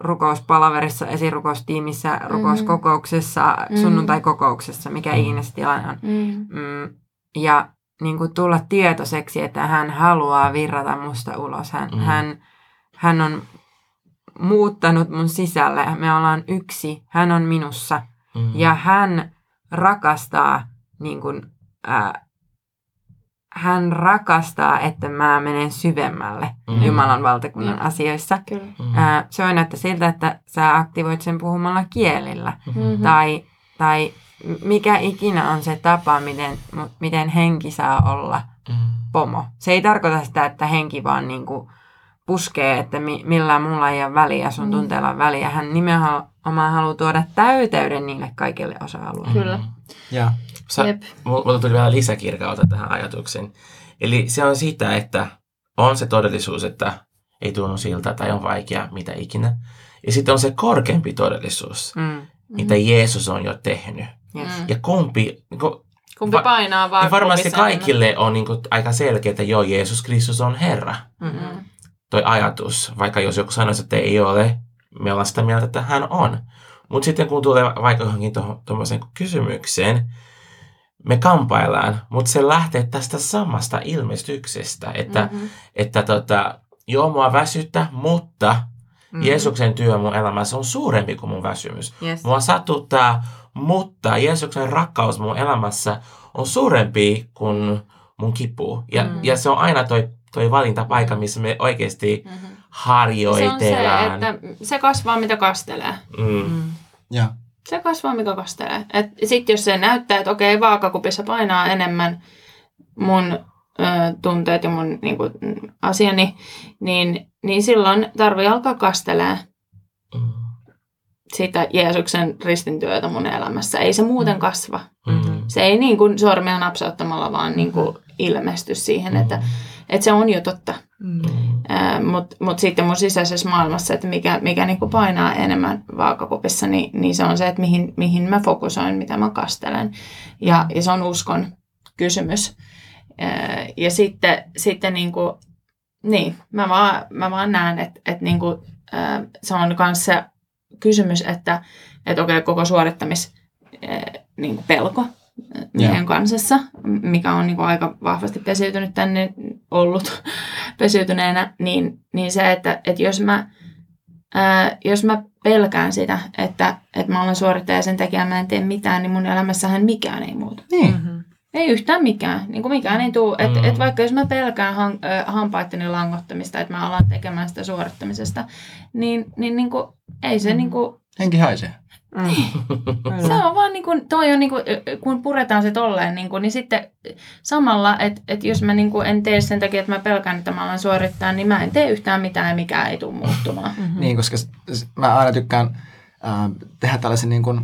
rukouspalaverissa, esirukoustiimissä, rukouskokouksessa, Mm. sunnuntai-kokouksessa, mikä Mm. ikinä se tilanne on. Mm. Mm, ja niin kuin tulla tietoiseksi, että hän haluaa virrata musta ulos. Hän, Mm. hän, hän on muuttanut mun sisälle. Me ollaan yksi. Hän on minussa. Mm. Ja hän rakastaa, niin kuin, ää, hän rakastaa, että mä menen syvemmälle Mm. Jumalan valtakunnan Jep. asioissa. Kyllä. Mm. Ää, se voi näyttää siltä, että sä aktivoit sen puhumalla kielillä Mhm. tai, tai mikä ikinä on se tapa, miten, miten henki saa olla Mm. pomo. Se ei tarkoita sitä, että henki vaan niin kuin puskee, että mi, millään mulla ei ole väliä, sun Mm. tunteella on väliä. Hän nimenomaan haluaa tuoda täyteyden niille kaikille osa-alueille. Kyllä. Ja Sä, mulla tuli vielä lisäkirkauta tähän ajatukseen. Eli se on sitä, että on se todellisuus, että ei tunnu siltä tai on vaikea, mitä ikinä. Ja sitten on se korkeampi todellisuus, Mm, mitä Jeesus on jo tehnyt. yes. Mm. Ja kumpi, niin kuin, Kumpi Va- painaa vaan ja varmasti kaikille on niin kuin, aika selkeä, että joo, Jeesus Kristus on Herra. Mm-hmm. Toi ajatus, vaikka jos joku sanoisi, että ei ole, me ollaan sitä mieltä, että hän on. Mutta sitten kun tulee vaikka johonkin tuommoiseen kysymykseen, me kampaillaan, mutta se lähtee tästä samasta ilmestyksestä, että, mm-hmm. Mhm. että tota, joo, mua väsyttää, mutta Mm. Jeesuksen työ mun elämässä on suurempi kuin mun väsymys. Yes. Mua satuttaa, mutta Jeesuksen rakkaus mun elämässä on suurempi kuin mun kipu. Ja, Mm. ja se on aina toi, toi valintapaikka, missä me oikeasti Mhm. Se on se, harjoitellaan. että se kasvaa, mitä kastelee. Mm. Mm. ja Se kasvaa, mikä kastelee. Sitten jos se näyttää, että okei, vaakakupissa painaa enemmän mun ö, tunteet ja mun niin kuin, asiani, niin, niin silloin tarvii alkaa kastelee Mm. sitä Jeesuksen ristintyötä mun elämässä. Ei se muuten Mm. kasva. Mm. Se ei niin kuin sormia napsauttamalla vaan niin kuin ilmesty siihen, että, että se on jo totta. Mm. Mutta mut sitten mun sisäisessä maailmassa, että mikä, mikä niinku painaa enemmän vaakakupissa, niin, niin se on se, että mihin, mihin mä fokusoin, mitä mä kastelen. Ja, ja se on uskon kysymys. Ja sitten, sitten niinku, niin, mä vaan, mä vaan näen, että, että niinku, se on myös se kysymys, että, että okei, koko suorittamis ää, niinku pelko miehen Joo. kansassa, mikä on niinku aika vahvasti pesiytynyt tänne ollut pesiytyneenä, niin, niin se, että, että jos, mä, ää, jos mä pelkään sitä, että, että mä olen suorittaja ja sen tekijä, mä en tee mitään, niin mun elämässähän mikään ei muutu. niin. Mhm. Ei yhtään mikään. Niin kuin mikään ei tule. Et, Mm. et vaikka jos mä pelkään han, ö, hampaitteni langottamista, että mä alan tekemään sitä suorittamisesta, niin, niin, niin kuin, ei se Mm. niin kuin, Henki haisee. Mm. se on vaan niin kuin, toi on niin kuin, kun puretaan se tolleen, niin, kuin, niin sitten samalla, että, että jos mä niin kuin en tee sen takia, että mä pelkään, että mä alan suorittaa, niin mä en tee yhtään mitään ja mikään ei tule muuttumaan. Mhm. Niin, koska mä aina tykkään äh, tehdä tällaisen niin kuin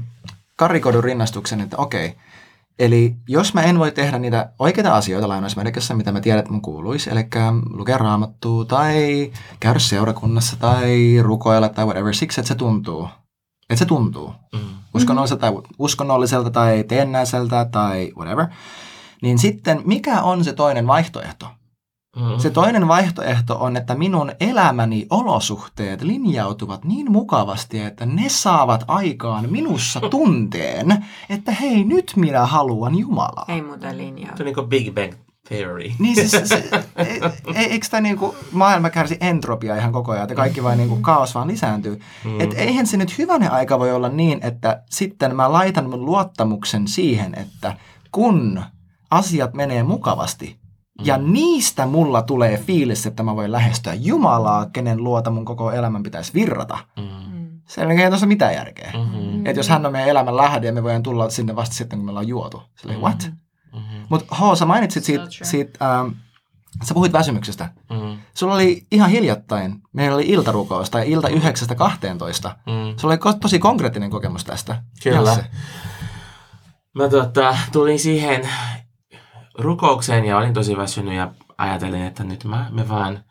karikoidun rinnastuksen, että okei, eli jos mä en voi tehdä niitä oikeita asioita lainausmerkissä, mitä mä tiedän, että mun kuuluisi, eli lukea raamattua tai käydä seurakunnassa tai rukoilla tai whatever, siksi että se tuntuu. Että se tuntuu Mm. uskonnolliselta tai, uskonnolliselta tai teennäiseltä tai whatever. Niin sitten mikä on se toinen vaihtoehto? Mm. Se toinen vaihtoehto on, että minun elämäni olosuhteet linjautuvat niin mukavasti, että ne saavat aikaan minussa tunteen, että hei, nyt minä haluan Jumalaa. Ei muuten linjaa. Se on niin kuin Big Bang Theory. Niin siis, se, se, e, e, eikö tämä niinku, maailma kärsi entropiaa ihan koko ajan, että kaikki vain niinku kaos vaan lisääntyy. Mm. Et eihän se nyt hyvänen aika voi olla niin, että sitten mä laitan mun luottamuksen siihen, että kun asiat menee mukavasti, ja niistä mulla tulee fiilis, että mä voin lähestyä Jumalaa, kenen luota mun koko elämän pitäisi virrata. Mm. Mm. Se ei tuossa mitään järkeä. Mhm. Että jos hän on meidän elämän lähde ja me voidaan tulla sinne vasta sitten, kun me ollaan juotu. Silleen, what? Mutta Ho, sä mainitsit siitä, siitä ähm, sä puhuit väsymyksestä. Mm. sulla oli ihan hiljattain, meillä oli iltarukous tai ilta 9.12. Mm. Sulla oli tosi konkreettinen kokemus tästä. Kyllä. Jasse. Mä tota, tulin siihen rukoukseen ja olin tosi väsynyt ja ajattelin, että nyt mä, me vaan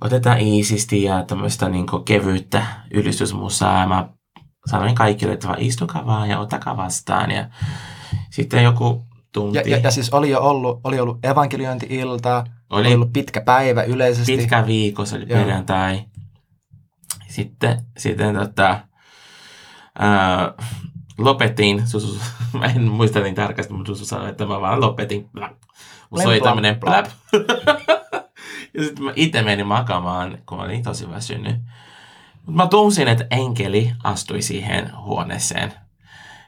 otetaan iisisti ja tämmöistä niin kevyyttä ylistysmusaa. Ja mä sanoin kaikille, että vaan istukaa vaan ja ottakaa vastaan. Ja sitten joku tunti. Ja, ja, ja siis oli jo ollut, oli ollut evankeliointi-ilta, oli, Oli. ollut pitkä päivä yleisesti. Pitkä viikko, se oli Joo. perjantai. Sitten, sitten tota, ää, lopetin, Susu, mä en muista niin tarkasti, mutta Susu sanoi, että mä vaan lopetin. Blap. Oli blap, tämmönen blap. blap. ja sitten mä itse menin makaamaan, kun mä olin tosi väsynyt. Mut mä tunsin, että enkeli astui siihen huoneeseen.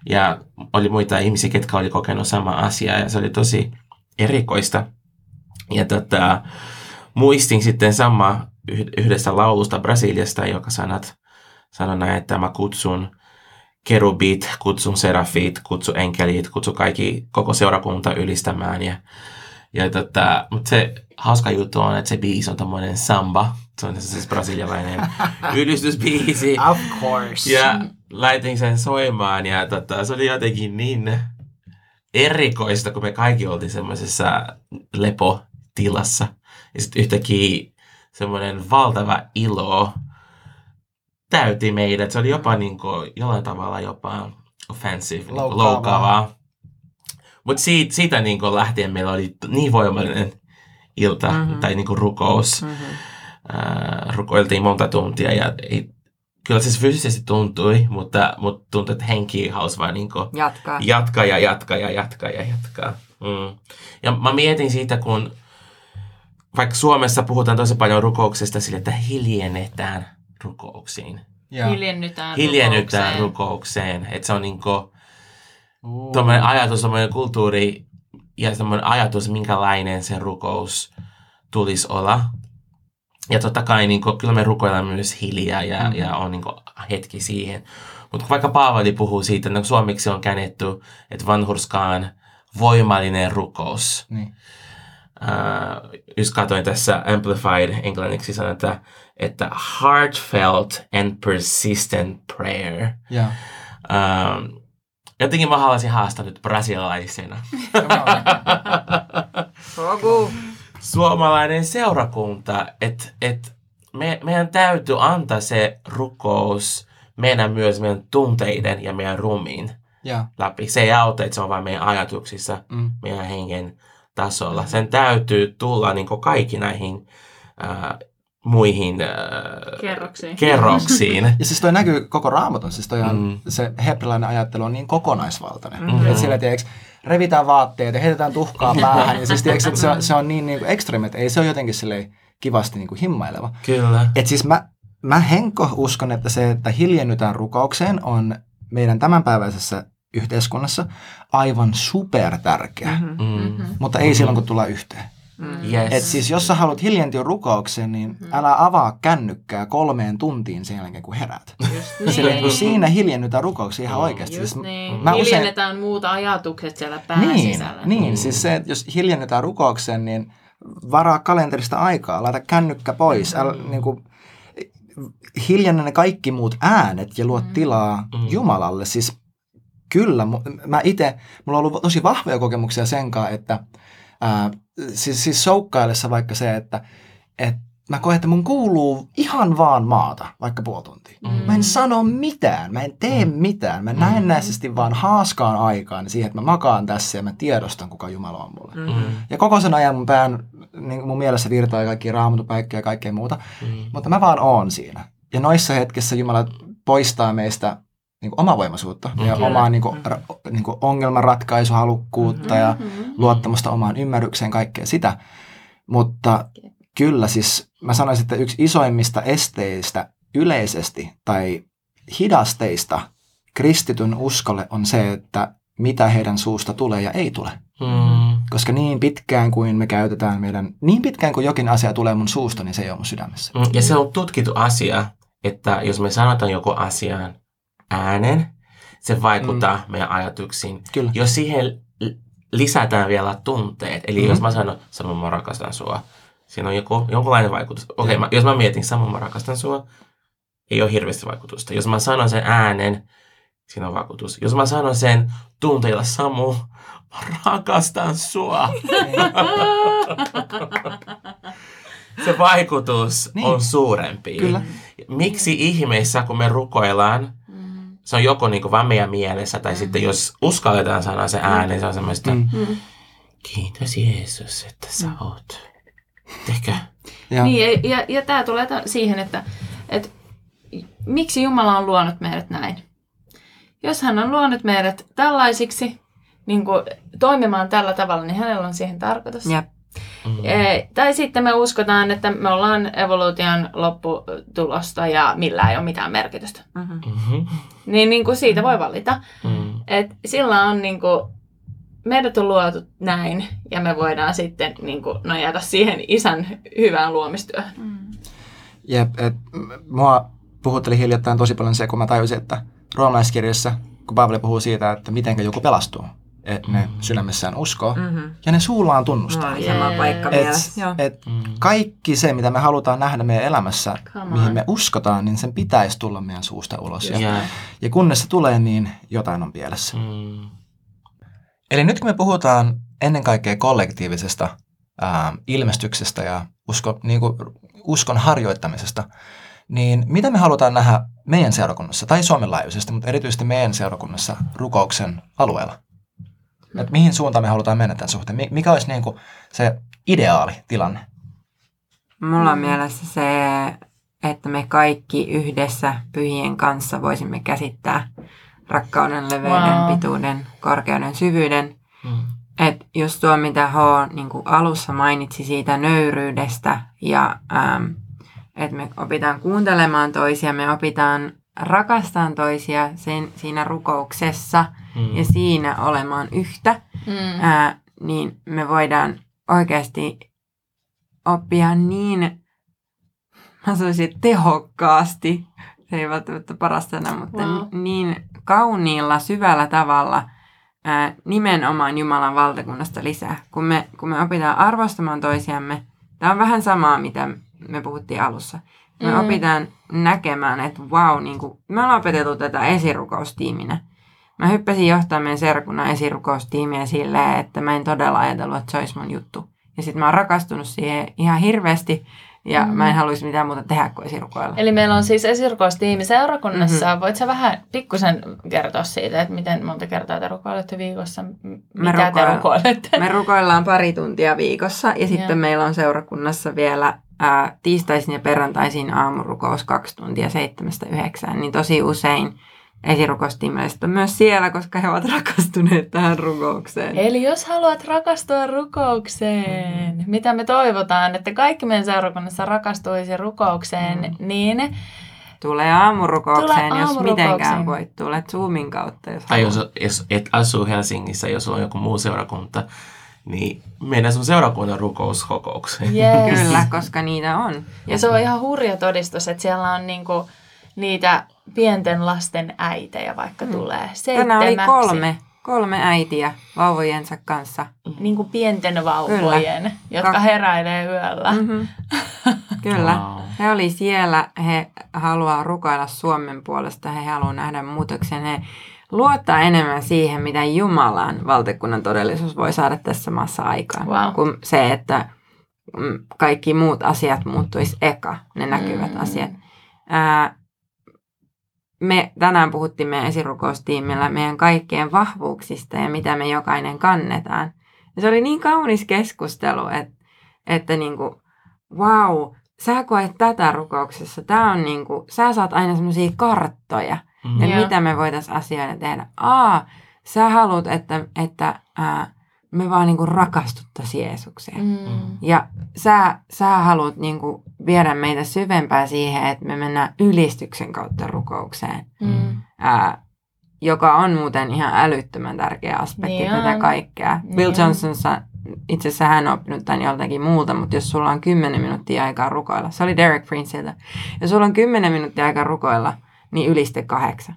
Ja oli muita ihmisiä, ketkä oli kokenut sama asia ja se oli tosi erikoista. Ja tota, muistin sitten sama yh- yhdestä laulusta Brasiliasta, joka sanat, sanoi näin, että mä kutsun kerubit, kutsun serafit, kutsun enkelit, kutsun kaikki, koko seurakunta ylistämään. Ja, ja tota, mutta se hauska juttu on, että se biisi on tommonen samba. Se on siis brasilialainen ylistysbiisi. Of course. Ja laitin sen soimaan ja tota, se oli jotenkin niin erikoista, kun me kaikki oltiin semmoisessa lepotilassa. Ja sitten yhtäkkiä semmoinen valtava ilo täyti meidät. Se oli jopa niin kuin, jollain tavalla jopa offensive, niin Loukkaavaa. loukkaavaa. Mutta siitä, siitä niin kuin lähtien meillä oli niin voimallinen ilta Mhm. tai niin kuin rukous. Mhm. Ää, rukoiltiin monta tuntia ja ei, kyllä se fyysisesti tuntui, mutta, mutta tuntui, että henki halusi vaan niin kuin Jatkaa. jatkaa ja jatkaa ja jatkaa ja jatkaa. Mm. Ja mä mietin siitä, kun vaikka Suomessa puhutaan tosi paljon rukouksesta sille, että hiljennetään rukouksiin. Ja. Hiljennytään Hiljennytään rukoukseen. rukoukseen. Että se on Uu. tommoinen ajatus, tommoinen kulttuuri ja semmoinen ajatus, minkälainen se rukous tulisi olla. Ja totta kai niin kuin, kyllä me rukoillaan myös hiljaa ja, mm. ja on niin kuin, hetki siihen. Mutta vaikka Paavali puhuu siitä, että suomeksi on käännetty, että vanhurskaan voimallinen rukous. Niin. Uh, just katsoin tässä Amplified englanniksi sanon, että, että heartfelt and persistent prayer. Ja. Um, jotenkin mä haluaisin haastaa nyt brasilialaisena. Rogu. Suomalainen seurakunta, että et me, meidän täytyy antaa se rukous meidän myös meidän tunteiden ja meidän ruumiin Ja. läpi. Se ei auta, että se on vain meidän ajatuksissa, Mm. meidän hengen tasolla. Sen täytyy tulla niin kaikki näihin äh, muihin äh, Kerroksiin. kerroksiin. Ja siis toi näkyy koko raamatun, siis toi on, Mm. se hebrilainen ajattelu on niin kokonaisvaltainen. Mhm. Mm. Että sillä, tiedätkö, revitään vaatteet ja heitetään tuhkaa päähän. Ja siis tiedätkö, että se, on- se on niin, niin ekstreme, että ei se ole jotenkin silleen kivasti niin kuin himmaileva. Kyllä. Et siis mä, mä Henko uskon, että se, että hiljennytään rukoukseen on meidän tämänpäiväisessä yhteiskunnassa aivan super tärkeä. Mm-hmm. Mm. Mhm. Mutta ei silloin, kun tullaan yhteen. Mm. Yes. Et siis jos sä haluat hiljentyä rukoukseen, niin älä avaa kännykkää kolmeen tuntiin sen jälkeen, kun heräät. Just niin. kun siinä hiljennytään rukouksiin ihan Mm. oikeasti. Just Siis niin. mä usein- Hiljennetään muuta ajatukset siellä pään niin, sisällä. niin Mm. siis se, että jos hiljennytään rukoukseen, niin varaa kalenterista aikaa, laita kännykkä pois, älä, niin kuin, hiljennä ne kaikki muut äänet ja luo tilaa Mm. Jumalalle. Siis kyllä, mä itse, mulla on ollut tosi vahvoja kokemuksia sen kanssa, että ää, siis, siis soukkaillessa vaikka se, että et mä koen, että mun kuuluu ihan vaan maata, vaikka puoli tuntia. Mm. Mä en sano mitään, mä en tee mitään. Mä näennäisesti vaan haaskaan aikaan siihen, että mä makaan tässä ja mä tiedostan, kuka Jumala on mulle. Mm. Ja koko sen ajan mun pään, niin mun mielessä virtaa kaikki raamatupaikkoja ja kaikkea muuta. Mm. Mutta mä vaan oon siinä. Ja noissa hetkissä Jumala poistaa meistä niin kuin omavoimaisuutta ja Kyllä. omaa niin kuin, ra, niin kuin ongelmanratkaisuhalukkuutta ja Mhm. luottamusta omaan ymmärrykseen, kaikkea sitä. Mutta kyllä siis mä sanoisin, että yksi isoimmista esteistä yleisesti tai hidasteista kristityn uskolle on se, että mitä heidän suusta tulee ja ei tule. Mm. Koska niin pitkään kuin me käytetään meidän, niin pitkään kuin jokin asia tulee mun suusta, niin se ei ole mun sydämessä. Mm, Ja se on tutkittu asia, että jos me sanotaan joku asian äänen, se vaikuttaa mm. meidän ajatuksiin. Kyllä. Jos siihen lisätään vielä tunteet, eli Mhm. jos mä sanon, sanon mä rakastan sua, Siinä on joku, jonkunlainen vaikutus. Okei, okay, jos mä mietin samoin, mä rakastan sua, ei ole hirveästi vaikutusta. Jos mä sanon sen äänen, siinä on vaikutus. Jos mä sanon sen tunteilla Samu, mä rakastan sua. se vaikutus Niin. on suurempi. Kyllä. Miksi ihmeessä, kun me rukoillaan. Se on joko niin vaan meidän mielessä, tai sitten jos uskalletaan sanoa se ääni, se on semmoista, Mm. Mm. kiitos Jeesus, että sä oot. Tehkö? Ja, Niin, ja, ja, ja tämä tulee ta- siihen, että, että miksi Jumala on luonut meidät näin. Jos hän on luonut meidät tällaisiksi, niin kuin toimimaan tällä tavalla, niin hänellä on siihen tarkoitus. Jep. Mm. E, tai sitten me uskotaan, että me ollaan evoluution lopputulosta ja millä ei ole mitään merkitystä. Mhm. Mm-hmm. Niin, niin kuin siitä voi valita. Mm. Et sillä on niin kuin, meidät on luotu näin ja me voidaan sitten niin kuin, nojata siihen isän hyvään luomistyöhön. Jep, et, m- mua puhutteli hiljattain tosi paljon se, kun mä tajusin, että roomalaiskirjassa, kun Paavali puhuu siitä, että miten joku pelastuu, ne sydämessään uskoo Mhm. ja ne suullaan tunnustaa. oli sama paikka Et, et Mm. kaikki se, mitä me halutaan nähdä meidän elämässä, mihin me uskotaan, niin sen pitäisi tulla meidän suusta ulos. Ja, Ja, ja kunnes se tulee, niin jotain on pielessä. mm. Eli nyt kun me puhutaan ennen kaikkea kollektiivisesta ää, ilmestyksestä ja usko, niin kuin, uskon harjoittamisesta, niin mitä me halutaan nähdä meidän seurakunnassa tai Suomen laajuisesti, mutta erityisesti meidän seurakunnassa rukouksen alueella? Et mihin suuntaan me halutaan mennä tämän suhteen? Mi- Mikä olisi niin kuin se ideaali tilanne? Mulla on Mm. mielessä se, että me kaikki yhdessä pyhien kanssa voisimme käsittää rakkauden, leveyden, Wow. pituuden, korkeuden, syvyyden. Mm. Et just tuo, mitä H niin kuin alussa mainitsi siitä nöyryydestä ja äm, että me opitaan kuuntelemaan toisia, me opitaan rakastamaan toisia sen, siinä rukouksessa Mm. ja siinä olemaan yhtä, Mm. ää, niin me voidaan oikeasti oppia niin, mä sanoisin tehokkaasti, se ei välttämättä paras sana, mutta Wow. ni- niin kauniilla, syvällä tavalla ää, nimenomaan Jumalan valtakunnasta lisää. Kun me, kun me opitaan arvostamaan toisiamme, tämä on vähän samaa, mitä me puhuttiin alussa. Me Mm. opitaan näkemään, että wow, niin kuin, me ollaan opetettu tätä esirukoustiiminä. Mä hyppäsin johtaa meidän serkunnan esirukoustiimiä silleen, että mä en todella ajatellut, että se olisi mun juttu. Ja sitten mä oon rakastunut siihen ihan hirveästi ja Mm. mä en haluaisi mitään muuta tehdä kuin esirukoilla. Eli meillä on siis esirukoustiimi seurakunnassa. Mm-hmm. Voit sä vähän pikkusen kertoa siitä, että miten monta kertaa te rukoilette viikossa? M- Me Mitä te rukoil- rukoilette? Me rukoillaan pari tuntia viikossa ja sitten Joo. meillä on seurakunnassa vielä ää, tiistaisin ja perjantaisin aamurukous kaksi tuntia seitsemästä yhdeksään. Niin tosi usein esirukoustiimiläiset on myös siellä, koska he ovat rakastuneet tähän rukoukseen. Eli jos haluat rakastua rukoukseen, mm-hmm. mitä me toivotaan, että kaikki meidän seurakunnassa rakastuisi rukoukseen, mm-hmm. niin Tulee aamurukoukseen, Tule jos mitenkään voit. Tulet Zoomin kautta, jos Tai haluat. jos, jos et asu Helsingissä, jos sulla on joku muu seurakunta, niin mennään sun seurakunnan rukouskokoukseen. yes. Kyllä, koska niitä on. Ja se on ihan hurja todistus, että siellä on niinku niitä pienten lasten äitejä vaikka mm. tulee. Tänään oli Seitsemäksi. kolme, kolme äitiä vauvojensa kanssa. Niinku pienten vauvojen, Kyllä. jotka Kak- heräilee yöllä. Mm. Mm-hmm. Kyllä. Wow. He oli siellä, he haluaa rukoilla Suomen puolesta, he haluaa nähdä muutoksen, he luottaa enemmän siihen, mitä Jumalan valtakunnan todellisuus voi saada tässä maassa aikaan, Wow. kuin se, että mm, kaikki muut asiat muuttuisi eka, ne näkyvät Mm. asiat. Ää, me tänään puhuttiin meidän esirukoustiimillä meidän kaikkien vahvuuksista ja mitä me jokainen kannetaan. Ja se oli niin kaunis keskustelu, että, että niinku, wow, sä koet tätä rukouksessa. Tää on niinku, sä saat aina semmoisia karttoja, Mm. että mitä me voitaisiin asioida tehdä. Aa, sä haluat, että, että ää, me vaan niinku rakastuttaisiin Jeesukseen. Mm. Ja sä, sä haluat niinku viedä meitä syvempää siihen, että me mennään ylistyksen kautta rukoukseen, Mm. ää, joka on muuten ihan älyttömän tärkeä aspekti Niin tätä on. kaikkea. Niin Bill on. Johnson, sa- itse asiassa hän on oppinut tämän joltakin muulta, mutta jos sulla on 10 minuuttia aikaa rukoilla, se oli Derek Princeilta, jos sulla on 10 minuuttia aikaa rukoilla, niin yliste kahdeksan.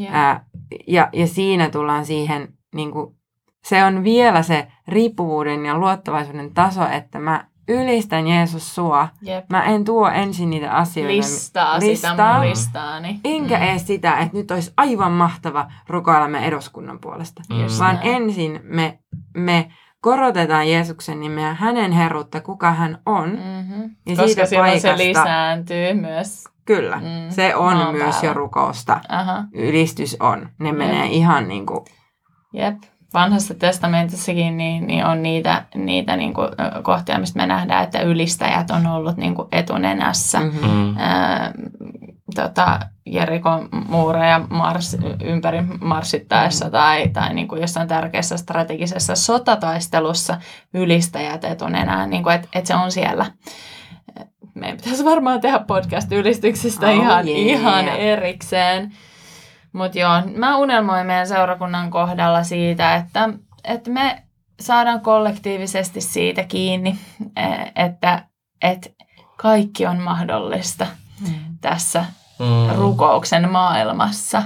Yeah. Ää, ja, ja siinä tullaan siihen, niin kuin, se on vielä se riippuvuuden ja luottavaisuuden taso, että mä ylistän Jeesus sua. Jep. Mä en tuo ensin niitä asioita. Listaa, listaa. sitä mun listaani. Enkä Mm. edes sitä, että nyt olisi aivan mahtava rukoilla me eduskunnan puolesta. Mm. Vaan näin. ensin me, me korotetaan Jeesuksen nimeä, hänen herruutta, kuka hän on. Mm-hmm. Ja Koska siitä silloin se paikasta- lisääntyy myös. Kyllä, Mm, se on maan myös päällä. jo rukousta. Aha. Ylistys on. Ne menee ihan niin kuin, Jep. Vanhassa testamentissakin niin, niin on niitä, niitä niin kuin, kohtia, mistä me nähdään, että ylistäjät on ollut niin kuin etunenässä. Mm. mm-hmm. Mm. Ää, tota, Jerikon muureja mars, ympäri marssittaessa mm. tai, tai niin kuin jossain tärkeässä strategisessa sotataistelussa ylistäjät etunenään, niin kuin, että, että se on siellä. Meidän pitäisi varmaan tehdä podcast ylistyksistä Oh, ihan, yeah. ihan erikseen. Mutta joo, mä unelmoin meidän seurakunnan kohdalla siitä, että, että me saadaan kollektiivisesti siitä kiinni, eh, että, että kaikki on mahdollista tässä Mm. rukouksen maailmassa.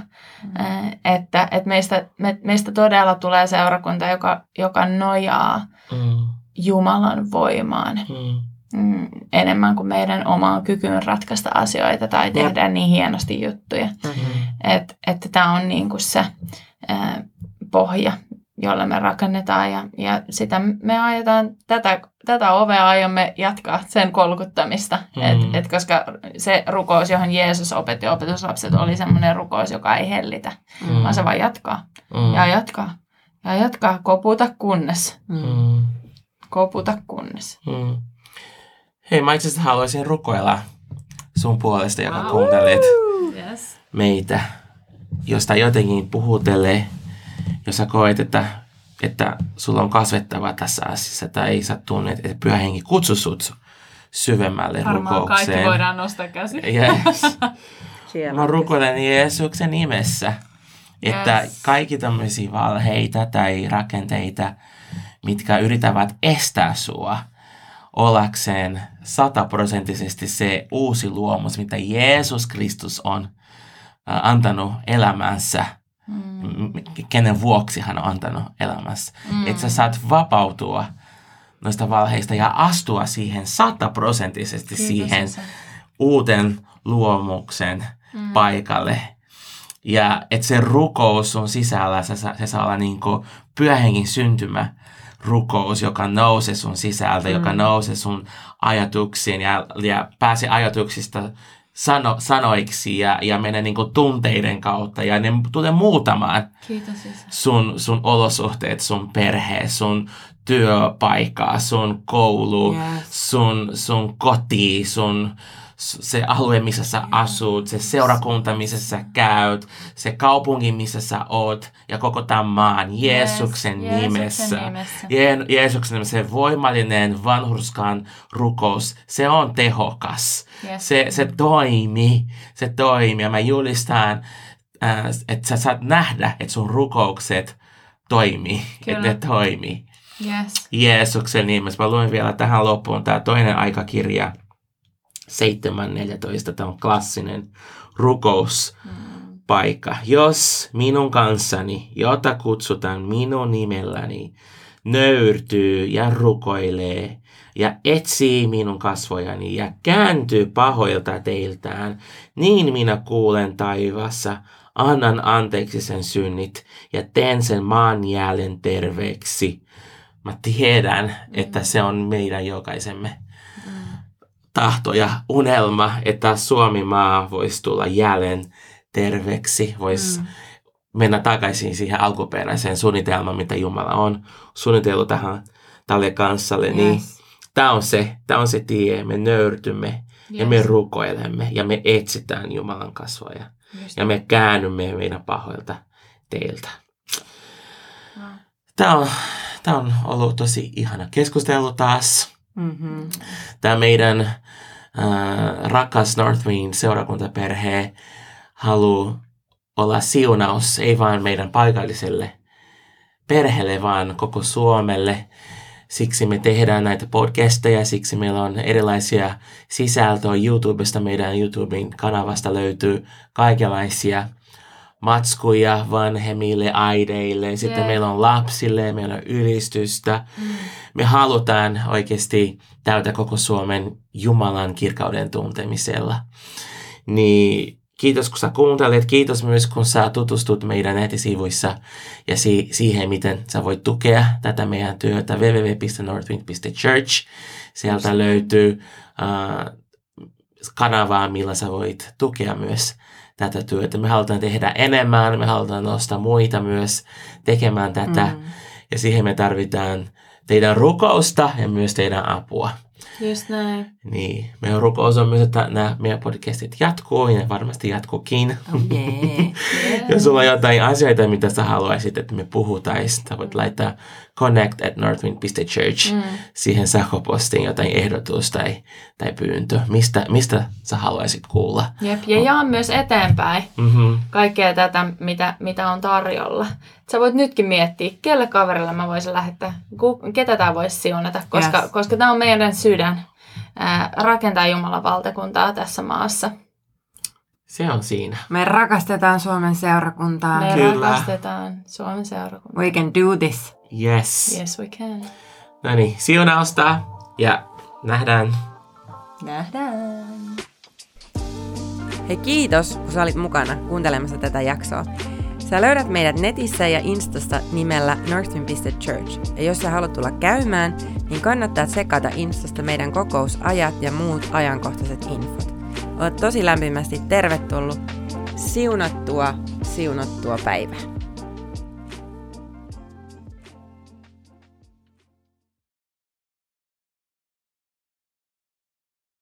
Eh, Että, että meistä, me, meistä todella tulee seurakunta, joka, joka nojaa Mm. Jumalan voimaan Mm. Mm, enemmän kuin meidän omaan kykyyn ratkaista asioita tai tehdä niin hienosti juttuja. Mm-hmm. Että että tämä on niinku se ää, pohja, jolla me rakennetaan ja, ja sitä me aiotaan, tätä, tätä ovea aiomme jatkaa, sen kolkuttamista. Mm. Et, et koska se rukous, johon Jeesus opetti opetuslapset, oli semmoinen rukous, joka ei hellitä, Mm. vaan se vaan jatkaa Mm. ja jatkaa ja jatkaa, koputa kunnes, Mm. koputa kunnes. Mm. Hei, mä itse asiassa haluaisin rukoilla sun puolesta, joka Wow. kuuntelet Yes. meitä, josta jotenkin puhutelee, jos sä koet, että, että sulla on kasvettava tässä asiassa tai sä tunnet, että pyhä henki kutsu sut syvemmälle rukoukseen. nostaa käsi. Yes. Siellä Mä rukoilen Jeesuksen nimessä, että Yes. kaikki tämmöisiä valheita tai rakenteita, mitkä yrittävät estää sua ollakseen sataprosenttisesti se uusi luomus, mitä Jeesus Kristus on antanut elämänsä, Mm. kenen vuoksi hän on antanut elämässä. Mm. Että sä saat vapautua noista valheista ja astua siihen sataprosenttisesti Kiitos, siihen Isä. uuden luomuksen Mm. paikalle. Ja että se rukous sun sisällä, se, se saa olla niin kuin pyöhengin syntymä rukous, joka nousee sun sisältä, mm. joka nousee sun ajatuksiin ja, ja pääsee ajatuksista sano, sanoiksi ja, ja menee niin kuin tunteiden kautta ja ne tulee muutamaan Kiitos sun, sun olosuhteet, sun perhe, sun työpaikka, sun koulu, Yes. sun, sun koti, sun se alue, missä sä asut, se seurakunta, missä sä käyt, se kaupunki, missä sä oot ja koko tämän maan Jeesuksen Yes, nimessä. Jeesuksen nimessä. Je- Jeesuksen nimessä se voimallinen vanhurskan rukous, se on tehokas. Yes. Se, se toimii, se toimii ja mä julistan, äh, että sä saat nähdä, että sun rukoukset toimii, että ne toimii. Yes. Jeesuksen nimessä. Mä luen vielä tähän loppuun tämä toinen aikakirja, 7.14. Tämä on klassinen rukouspaikka. Jos minun kanssani, jota kutsutaan minun nimelläni, nöyrtyy ja rukoilee ja etsii minun kasvojani ja kääntyy pahoilta teiltään, niin minä kuulen taivassa, annan anteeksi sen synnit ja teen sen maan jäljen terveeksi. Mä tiedän, että se on meidän jokaisemme tahto ja unelma, että Suomi maa voisi tulla jälleen terveeksi, voisi Mm. mennä takaisin siihen alkuperäiseen suunnitelmaan, mitä Jumala on suunnitellut tähän tälle kansalle, niin Yes. tämä on se, tämä on se tie, me nöyrtymme ja me rukoilemme ja me etsitään Jumalan kasvoja Just ja me käännymme meidän pahoilta teiltä. Wow. Tämä on, tämä on ollut tosi ihana keskustelu taas. Mm-hmm. Tämä meidän äh, rakas Northwind seurakuntaperhe haluaa olla siunaus, ei vain meidän paikalliselle perheelle, vaan koko Suomelle. Siksi me tehdään näitä podcasteja, siksi meillä on erilaisia sisältöä YouTubesta. Meidän YouTuben kanavasta löytyy kaikenlaisia matskuja vanhemmille, aideille. Sitten Jep. meillä on lapsille, meillä on ylistystä. Me halutaan oikeasti täytä koko Suomen Jumalan kirkauden tuntemisella. Niin kiitos kun sä kuuntelet. Kiitos myös kun sä tutustut meidän nettisivuissa ja si- siihen, miten sä voit tukea tätä meidän työtä www.northwind.church. Sieltä löytyy uh, kanavaa, millä sä voit tukea myös tätä työtä. Me halutaan tehdä enemmän, me halutaan nostaa muita myös tekemään tätä. Mm. Ja siihen me tarvitaan teidän rukousta ja myös teidän apua. Just näin. Niin, meidän rukous on myös, että nämä meidän podcastit jatkuu ja ne varmasti jatkuukin. Oh yeah. Jos sulla on jotain asioita, mitä sä haluaisit, että me puhutaan, sä voit laittaa connect at northwind.church Mm. siihen sähköpostiin jotain ehdotus tai, tai pyyntö. Mistä, mistä sä haluaisit kuulla? Jep. Ja jaa myös eteenpäin Mm-hmm. kaikkea tätä, mitä, mitä on tarjolla. Sä voit nytkin miettiä, kelle kaverille mä voisin lähettää, ketä tämä voisi siunata, koska, Yes. koska tämä on meidän sydän ää, rakentaa Jumalan valtakuntaa tässä maassa. Se on siinä. Me rakastetaan Suomen seurakuntaa. Me Kyllä. rakastetaan Suomen seurakuntaa. We can do this. Yes. Yes, we can. No niin, siunausta ja nähdään. Nähdään. Hei kiitos, kun sä olit mukana kuuntelemassa tätä jaksoa. Sä löydät meidät netissä ja Instasta nimellä northwind.church. Ja jos sä haluat tulla käymään, niin kannattaa tsekata Instasta meidän kokousajat ja muut ajankohtaiset infot. Oot tosi lämpimästi tervetullut. Siunattua, siunattua päivää.